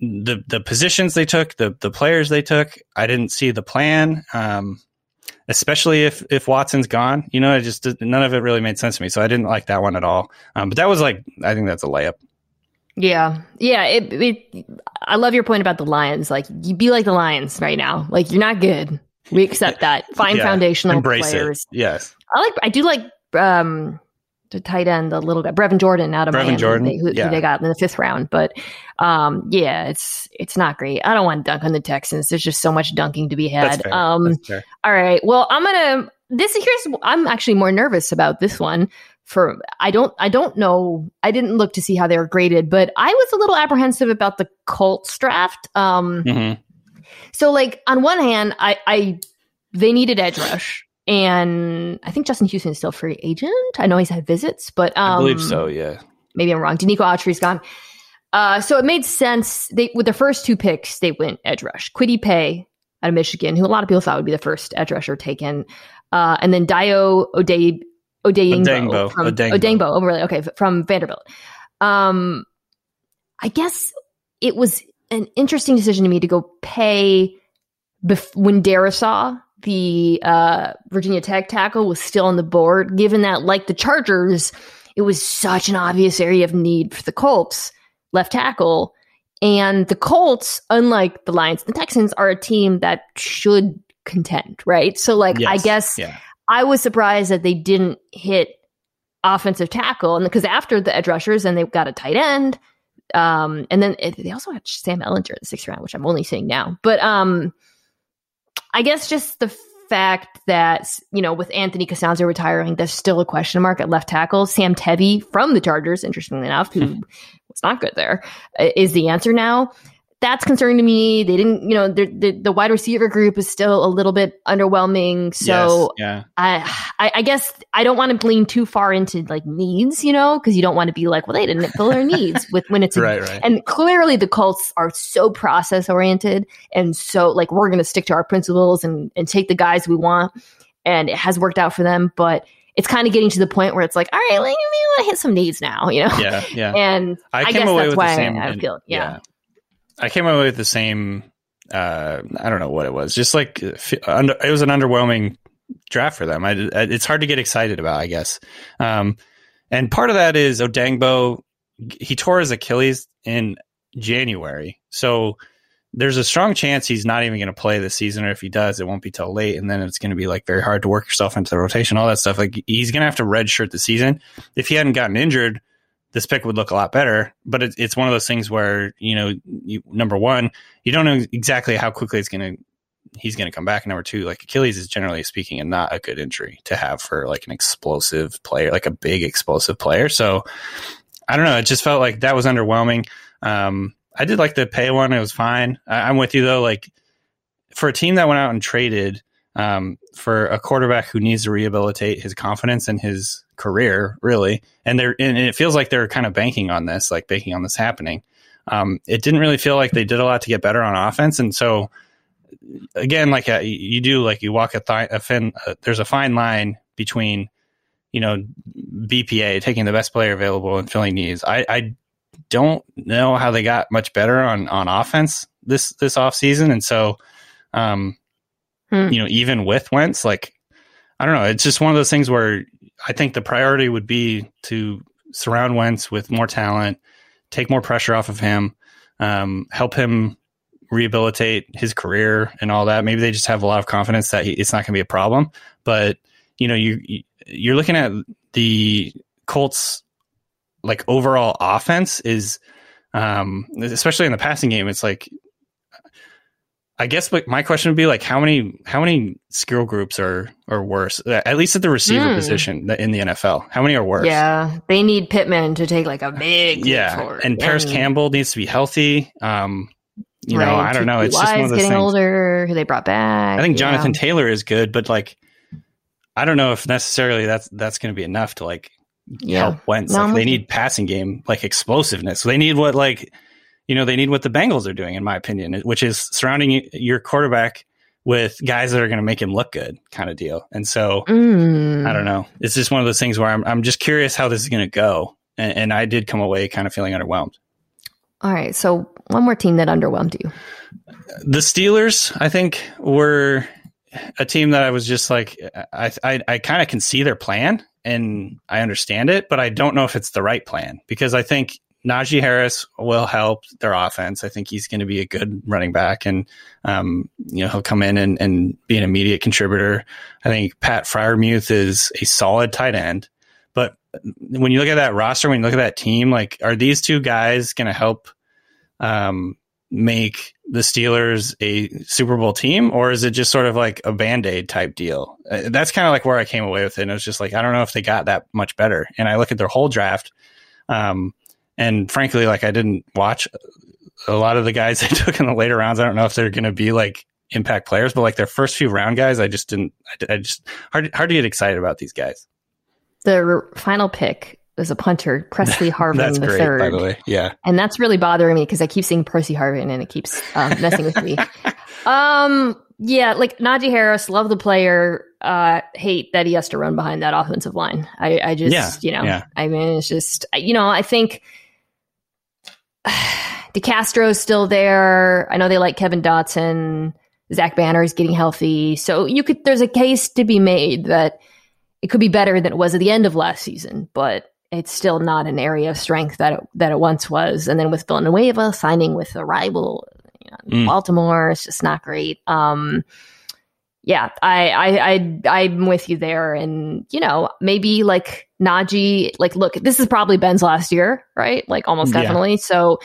Speaker 2: the the positions they took, the the players they took. I didn't see the plan, um, especially if if Watson's gone. You know, it just none of it really made sense to me. So I didn't like that one at all. Um, but that was like, I think that's a layup.
Speaker 1: Yeah. Yeah. It, it, I love your point about the Lions. Like, you be like the Lions right now. Like, you're not good. We accept that. Find
Speaker 2: Yeah.
Speaker 1: foundational
Speaker 2: Embrace
Speaker 1: players.
Speaker 2: it. Yes.
Speaker 1: I like, I do like, um, the tight end, the little guy, Brevin Jordan out of
Speaker 2: Brevin
Speaker 1: Miami,
Speaker 2: Jordan,
Speaker 1: they, who, who
Speaker 2: yeah.
Speaker 1: they got in the fifth round. But, um, yeah, it's, it's not great. I don't want to dunk on the Texans. There's just so much dunking to be had. Um, all right. Well, I'm gonna. This here's. I'm actually more nervous about this one. For I don't. I don't know. I didn't look to see how they were graded, but I was a little apprehensive about the Colts draft. Um.
Speaker 2: Mhm.
Speaker 1: So like on one hand, I. I they needed edge rush, and I think Justin Houston is still free agent. I know he's had visits, but um,
Speaker 2: I believe so. Yeah.
Speaker 1: maybe I'm wrong. Denico Autry's gone. Uh, so it made sense. They with their first two picks, they went edge rush. Kwity Paye out of Michigan, who a lot of people thought would be the first edge rusher taken. Uh, and then Dayo Ode Odeyingbo from
Speaker 2: Odeyingbo.
Speaker 1: Odeyingbo. Oh, really? Okay, from Vanderbilt. Um, I guess it was an interesting decision to me to go Paye bef- when Darrisaw, the uh, Virginia Tech tackle, was still on the board. Given that, like the Chargers, it was such an obvious area of need for the Colts left tackle. And the Colts, unlike the Lions and the Texans, are a team that should contend, right? So, like, I guess
Speaker 2: Yeah.
Speaker 1: I was surprised that they didn't hit offensive tackle, and because after the edge rushers, and they've got a tight end, um, and then it, they also had Sam Ehlinger in the sixth round, which I'm only seeing now. But um, I guess just the fact that you know with Anthony Castonzo retiring, there's still a question mark at left tackle. Sam Tevi from the Chargers, interestingly enough, who was not good there, uh, the answer now. That's concerning to me. They didn't, you know, the, the the wide receiver group is still a little bit underwhelming. So
Speaker 2: yes.
Speaker 1: I, I I guess I don't want to lean too far into like needs, you know, because you don't want to be like, well, they didn't fill their needs with when it's
Speaker 2: yeah.
Speaker 1: a
Speaker 2: Right. Right.
Speaker 1: and clearly the Colts are so process oriented and so like we're going to stick to our principles and and take the guys we want and it has worked out for them, but it's kind of getting to the point where it's like, all right, like, to hit some needs now, you know.
Speaker 2: yeah. Yeah.
Speaker 1: And
Speaker 2: I
Speaker 1: I, guess that's why
Speaker 2: the same.
Speaker 1: I, I feel yeah.
Speaker 2: I came away with the same. Uh, I don't know what it was. Just like uh, it was an underwhelming draft for them. I- it's hard to get excited about, I guess. Um, and part of that is Odeyingbo. He tore his Achilles in January, so there's a strong chance he's not even going to play this season. Or if he does, it won't be till late, and then it's going to be like very hard to work yourself into the rotation, all that stuff. Like he's going to have to redshirt the season. If he hadn't gotten injured, this pick would look a lot better. But it, it's one of those things where you know, you, number one, you don't know exactly how quickly it's going to he's going to come back. Number two, like Achilles is generally speaking, and not a good injury to have for like an explosive player, like a big explosive player. So I don't know. It just felt like that was underwhelming. Um, I did like the Paye one; it was fine. I, I'm with you though. Like for a team that went out and traded um, for a quarterback who needs to rehabilitate his confidence and his career, really, and they're and it feels like they're kind of banking on this, like banking on this happening. Um, it didn't really feel like they did a lot to get better on offense, and so again, like uh you do, like you walk a, th- a fin, uh, there's a fine line between you know BPA taking the best player available and filling needs. I, I don't know how they got much better on on offense this this off season, and so um,
Speaker 1: Hmm.
Speaker 2: you know even with Wentz, like I don't know, it's just one of those things where I think the priority would be to surround Wentz with more talent, take more pressure off of him, um, help him rehabilitate his career and all that. Maybe they just have a lot of confidence that he, it's not going to be a problem. But you know, you you- you're looking at the Colts like overall offense is, um, especially in the passing game. It's like. I guess my question would be like how many how many skill groups are are worse at least at the receiver
Speaker 1: Hmm.
Speaker 2: position in the NFL how many are worse
Speaker 1: Yeah, they need Pittman to take like a big
Speaker 2: yeah, and Parris Campbell needs to be healthy. Um, you know, I don't know. It's just one of those
Speaker 1: getting
Speaker 2: things.
Speaker 1: older. Who they brought back?
Speaker 2: I think
Speaker 1: yeah.
Speaker 2: Jonathan Taylor is good, but like, I don't know if necessarily that's that's going to be enough to like
Speaker 1: Yeah,
Speaker 2: help Wentz.
Speaker 1: No,
Speaker 2: like, they need passing game, like explosiveness. They need what like, you know, they need what the Bengals are doing, in my opinion, which is surrounding your quarterback with guys that are going to make him look good, kind of deal. And so
Speaker 1: Mm.
Speaker 2: I don't know. It's just one of those things where I'm I'm just curious how this is going to go, and, and I did come away kind of feeling underwhelmed.
Speaker 1: All right, so one more team that underwhelmed you.
Speaker 2: the Steelers, I think, were a team that I was just like, I I, I kind of can see their plan and I understand it, but I don't know if it's the right plan because I think Najee Harris will help their offense. I think he's going to be a good running back, and um, you know he'll come in and, and be an immediate contributor. I think Pat Freiermuth is a solid tight end, but when you look at that roster, when you look at that team, like are these two guys going to help um, make the Steelers a Super Bowl team, or is it just sort of like a band aid type deal? Uh, that's kind of like where I came away with it. And it was just like, I don't know if they got that much better. And I look at their whole draft, um, and frankly, like I didn't watch a lot of the guys they took in the later rounds. I don't know if they're going to be like impact players, but like their first few round guys, I just didn't. I, I just hard hard to get excited about these guys.
Speaker 1: The r- final pick was a punter, Pressley Harvin
Speaker 2: That's
Speaker 1: the
Speaker 2: great,
Speaker 1: third,
Speaker 2: by the way. Yeah,
Speaker 1: and that's really bothering me because I keep seeing Percy Harvin and it keeps um, messing with me. Um, yeah, like Najee Harris, love the player. Uh, hate that he has to run behind that offensive line. I, I just,
Speaker 2: Yeah,
Speaker 1: you know,
Speaker 2: yeah.
Speaker 1: I mean, it's just, you know, I think DeCastro's still there. I know they like Kevin Dotson. Zach Banner is getting healthy, so you could. There's a case to be made that it could be better than it was at the end of last season, but it's still not an area of strength that it, that it once was. And then with Villanueva signing with a rival, you know,
Speaker 2: Mm.
Speaker 1: Baltimore, it's just not great. Um, yeah, I, I, I, I'm with you there. And, you know, maybe like Najee, like, look, this is probably Ben's last year, right? Like almost
Speaker 2: Yeah.
Speaker 1: definitely. So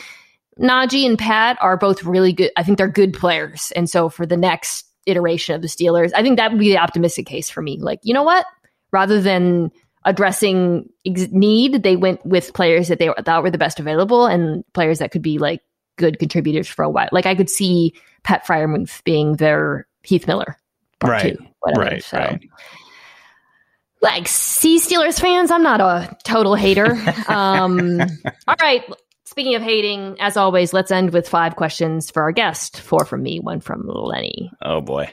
Speaker 1: Najee and Pat are both really good. I think they're good players. And so for the next iteration of the Steelers, I think that would be the optimistic case for me. Like, you know what? Rather than addressing ex- need, they went with players that they thought were the best available and players that could be like good contributors for a while. Like I could see Pat Freiermuth being their Heath Miller, part
Speaker 2: Right,
Speaker 1: two, whatever.
Speaker 2: right,
Speaker 1: so,
Speaker 2: right.
Speaker 1: like, see Steelers fans, I'm not a total hater. um, all right. Speaking of hating, as always, let's end with five questions for our guest. Four from me, one from Lenny.
Speaker 2: Oh boy.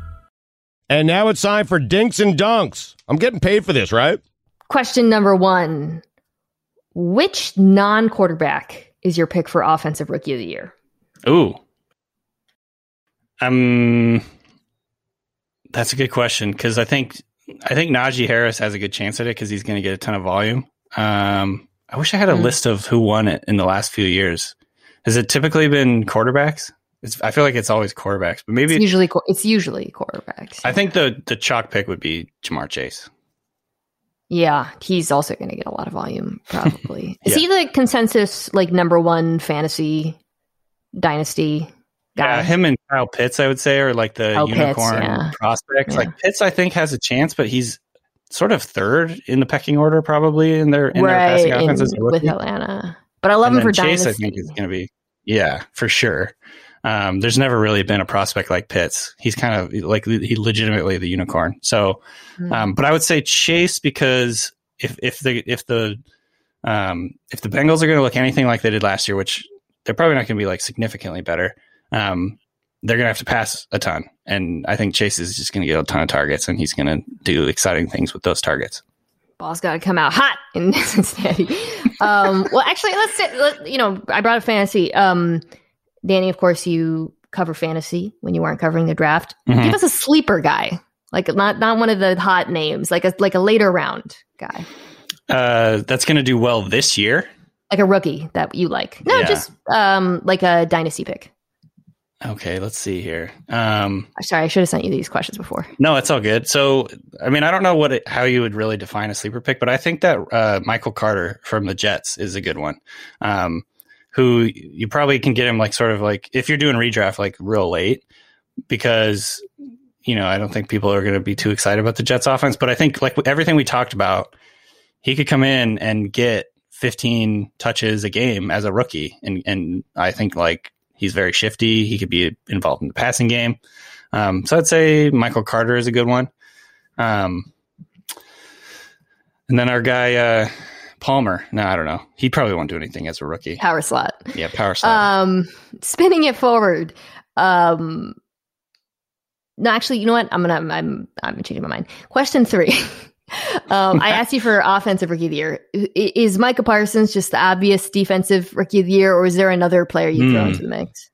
Speaker 5: And now it's time for Dinks and Dunks. I'm getting paid for this, right?
Speaker 1: Question number one Which non quarterback is your pick for Offensive Rookie of the Year?
Speaker 2: Ooh. Um, that's a good question because I think I think Najee Harris has a good chance at it because he's going to get a ton of volume. Um, I wish I had a
Speaker 1: Hmm.
Speaker 2: list of who won it in the last few years. Has it typically been quarterbacks? It's, I feel like it's always quarterbacks, but maybe
Speaker 1: It's usually, it's usually quarterbacks.
Speaker 2: I think the the chalk pick would be Ja'Marr Chase.
Speaker 1: Yeah, he's also going to get a lot of volume, probably. Is he the consensus like number one fantasy dynasty guy?
Speaker 2: Yeah, him and Kyle Pitts, I would say, are like the
Speaker 1: Kyle Pitts,
Speaker 2: unicorn
Speaker 1: yeah.
Speaker 2: prospects.
Speaker 1: Yeah.
Speaker 2: Like Pitts, I think has a chance, but he's sort of third in the pecking order, probably in their in their
Speaker 1: right
Speaker 2: passing
Speaker 1: in-
Speaker 2: offense as a
Speaker 1: with. Atlanta. But I love
Speaker 2: And
Speaker 1: him for
Speaker 2: Chase,
Speaker 1: dynasty.
Speaker 2: I think is going to be yeah for sure. Um, there's never really been a prospect like Pitts. He's kind of like he legitimately the unicorn. So,
Speaker 1: Hmm.
Speaker 2: um, but I would say Chase because if if the if the um, if the Bengals are going to look anything like they did last year, which they're probably not going to be like significantly better, um, they're going to have to pass a ton. And I think Chase is just going to get a ton of targets, and he's going to do exciting things with those targets.
Speaker 1: Ball's got to come out hot in Cincinnati. um, well, actually, let's say, let, you know, I brought up fantasy. Um, Danny, of course, you cover fantasy when you weren't covering the draft.
Speaker 2: Mhm.
Speaker 1: Give us a sleeper guy, like not not one of the hot names, like a like a later round guy,
Speaker 2: Uh, that's going to do well this year.
Speaker 1: like a rookie that you like. No,
Speaker 2: Yeah.
Speaker 1: just um, like a dynasty pick.
Speaker 2: Okay, let's see here. Um,
Speaker 1: Sorry, I should have sent you these questions before.
Speaker 2: No, it's all good. So, I mean, I don't know what it, how you would really define a sleeper pick, but I think that uh, Michael Carter from the Jets is a good one. Um, who you probably can get him like sort of like if you're doing redraft like real late because you know I don't think people are going to be too excited about the Jets offense, but I think like everything we talked about, he could come in and get 15 touches a game as a rookie, and and I think like he's very shifty. He could be involved in the passing game. Um, so I'd say Michael Carter is a good one. Um, and then our guy uh, Palmer. No, I don't know. He probably won't do anything as a rookie.
Speaker 1: Power slot.
Speaker 2: Yeah, power slot.
Speaker 1: Um, spinning it forward. Um, no, actually, you know what? I'm gonna. I'm. I'm changing my mind. Question three. um, I asked you for offensive rookie of the year. Is Micah Parsons just the obvious defensive rookie of the year, or is there another player you throw
Speaker 2: Hmm.
Speaker 1: into the mix?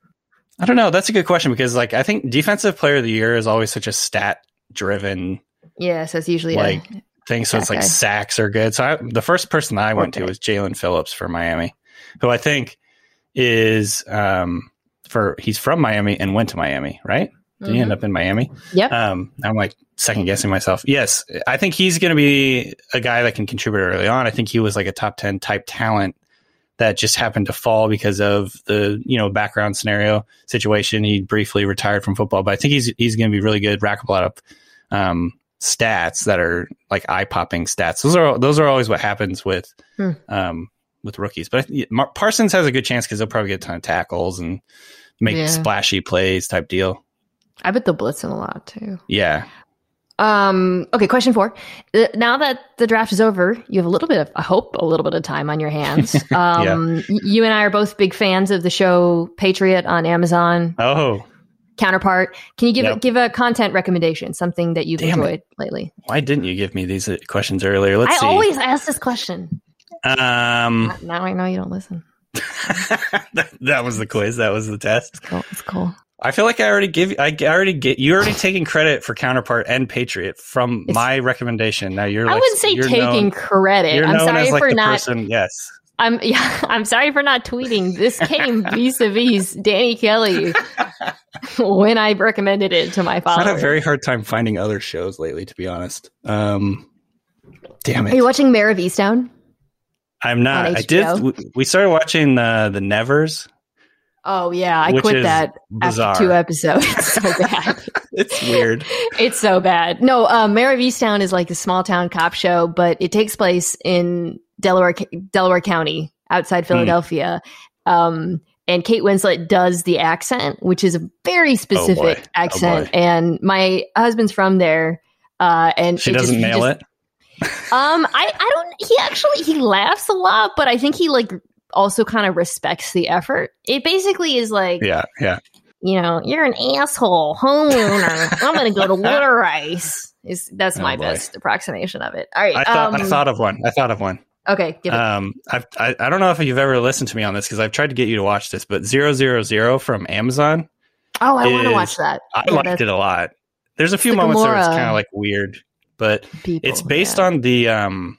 Speaker 2: I don't know. That's a good question because like I think defensive player of the year is always such a stat driven
Speaker 1: Yeah, so it's usually
Speaker 2: Like,
Speaker 1: a,
Speaker 2: thing. So it's like sacks are good. So I, the first person I went to was Jaelan Phillips for Miami, who I think is um for he's from Miami and went to Miami, right? Did he end up in Miami?
Speaker 1: Mm-hmm.
Speaker 2: Um, I'm like second guessing myself. Yes, I think he's going to be a guy that can contribute early on. I think he was like a top ten type talent that just happened to fall because of the you know background scenario situation. He briefly retired from football, but I think he's he's going to be really good. Rack up a lot of um, stats that are like eye popping stats. Those are those are always what happens with
Speaker 1: Hmm.
Speaker 2: um, with rookies. But Parsons has a good chance because he'll probably get a ton of tackles and make
Speaker 1: Yeah.
Speaker 2: splashy plays type deal.
Speaker 1: I bet they'll blitz him a lot too.
Speaker 2: Yeah,
Speaker 1: Um, okay, question four. Uh, Now that the draft is over, you have a little bit of, I hope, a little bit of time on your hands. Um, y- You and I are both big fans of the show Patriot on Amazon.
Speaker 2: Oh,
Speaker 1: Counterpart. Can you give
Speaker 2: Yep.
Speaker 1: give a content recommendation, something that you've
Speaker 2: Damn it.
Speaker 1: enjoyed lately?
Speaker 2: why didn't you give me these uh, questions earlier? Let's
Speaker 1: I
Speaker 2: see.
Speaker 1: always ask this question.
Speaker 2: um,
Speaker 1: Now I know you don't listen.
Speaker 2: that, that was the quiz. That was the test.
Speaker 1: It's cool. It's cool.
Speaker 2: I feel like I already give. I already get. You already taking credit for Counterpart and Patriot from
Speaker 1: It's-
Speaker 2: my recommendation. Now you're.
Speaker 1: I
Speaker 2: like,
Speaker 1: wouldn't say taking
Speaker 2: known-
Speaker 1: credit. I'm sorry
Speaker 2: like
Speaker 1: for
Speaker 2: the
Speaker 1: not.
Speaker 2: person. Yes.
Speaker 1: I'm yeah. I'm sorry for not tweeting. This came vis-a-vis Danny Kelly when I recommended it to my
Speaker 2: father.
Speaker 1: I've
Speaker 2: had a very hard time finding other shows lately, to be honest. Um, damn
Speaker 1: Are you watching Mare of Easttown?
Speaker 2: I'm not. I did. We- We started watching uh, the Nevers.
Speaker 1: Oh yeah, I quit that
Speaker 2: bizarre.
Speaker 1: after two episodes. It's so bad.
Speaker 2: It's weird.
Speaker 1: it's so bad. No, uh, Mare of Easttown is like a small town cop show, but it takes place in Delaware, Delaware County, outside
Speaker 2: Hmm.
Speaker 1: Philadelphia. Um, and Kate Winslet does the accent, which is a very specific
Speaker 2: Oh,
Speaker 1: accent.
Speaker 2: boy.
Speaker 1: and my husband's from there. Uh, and
Speaker 2: She doesn't
Speaker 1: he
Speaker 2: nail
Speaker 1: just-
Speaker 2: it.
Speaker 1: Um, I, I don't. He actually he laughs a lot, but I think he like also kind of respects the effort. It basically is like,
Speaker 2: Yeah, yeah.
Speaker 1: you know, you're an asshole, homeowner. I'm gonna go to water ice. Is that's
Speaker 2: Oh,
Speaker 1: my
Speaker 2: boy.
Speaker 1: best approximation of it. All right.
Speaker 2: I thought. I
Speaker 1: um,
Speaker 2: thought of one. I thought of one.
Speaker 1: Okay, give it.
Speaker 2: Um, I've, I I don't know if you've ever listened to me on this because I've tried to get you to watch this, but zero zero zero from Amazon.
Speaker 1: oh, I want to watch that.
Speaker 2: I
Speaker 1: Yeah,
Speaker 2: liked it a lot. There's a few moments where it's kind of like weird, but
Speaker 1: people,
Speaker 2: it's based
Speaker 1: yeah.
Speaker 2: on the um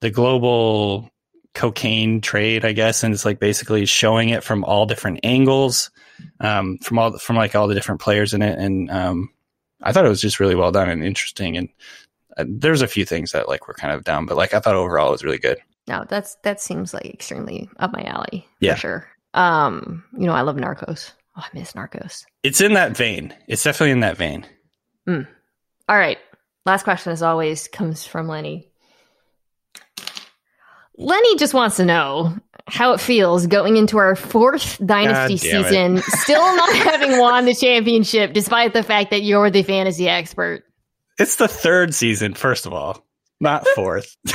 Speaker 2: the global cocaine trade, I guess, and it's like basically showing it from all different angles, um, from all from like all the different players in it, and um, I thought it was just really well done and interesting. And uh, there's a few things that like were kind of down, but like I thought overall it was really good.
Speaker 1: No, that's that seems like extremely up my alley.
Speaker 2: Yeah.
Speaker 1: for sure. Um, you know, I love Narcos. Oh, I miss Narcos.
Speaker 2: It's in that vein. It's definitely in that vein.
Speaker 1: All right. Last question, as always, comes from Lenny. Lenny just wants to know how it feels going into our fourth dynasty
Speaker 2: God damn it.
Speaker 1: season, still not having won the championship, despite the fact that you're the fantasy expert.
Speaker 2: It's the third season, first of all, not fourth.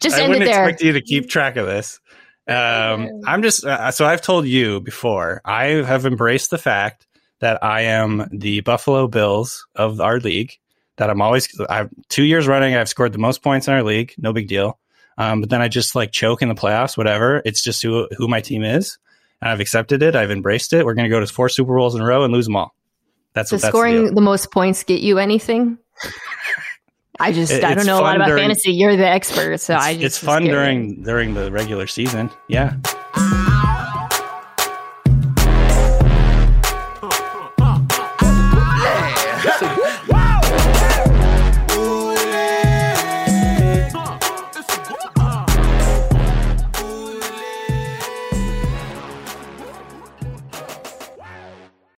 Speaker 1: Just
Speaker 2: I
Speaker 1: end it
Speaker 2: wouldn't
Speaker 1: there.
Speaker 2: expect you to keep track of this. Um, I'm just uh, so I've told you before. I have embraced the fact that I am the Buffalo Bills of our league. That I'm always I've two years running. I've scored the most points in our league. No big deal. Um, but then I just like choke in the playoffs. Whatever. It's just who who my team is. And I've accepted it. I've embraced it. We're going to go to four Super Bowls in a row and lose them all. That's
Speaker 1: Does
Speaker 2: that's the
Speaker 1: scoring
Speaker 2: deal.
Speaker 1: the most points get you anything? I just
Speaker 2: It-
Speaker 1: I don't know a lot about
Speaker 2: during-
Speaker 1: fantasy. You're the expert, so I just
Speaker 2: it's fun during during the regular season. Yeah.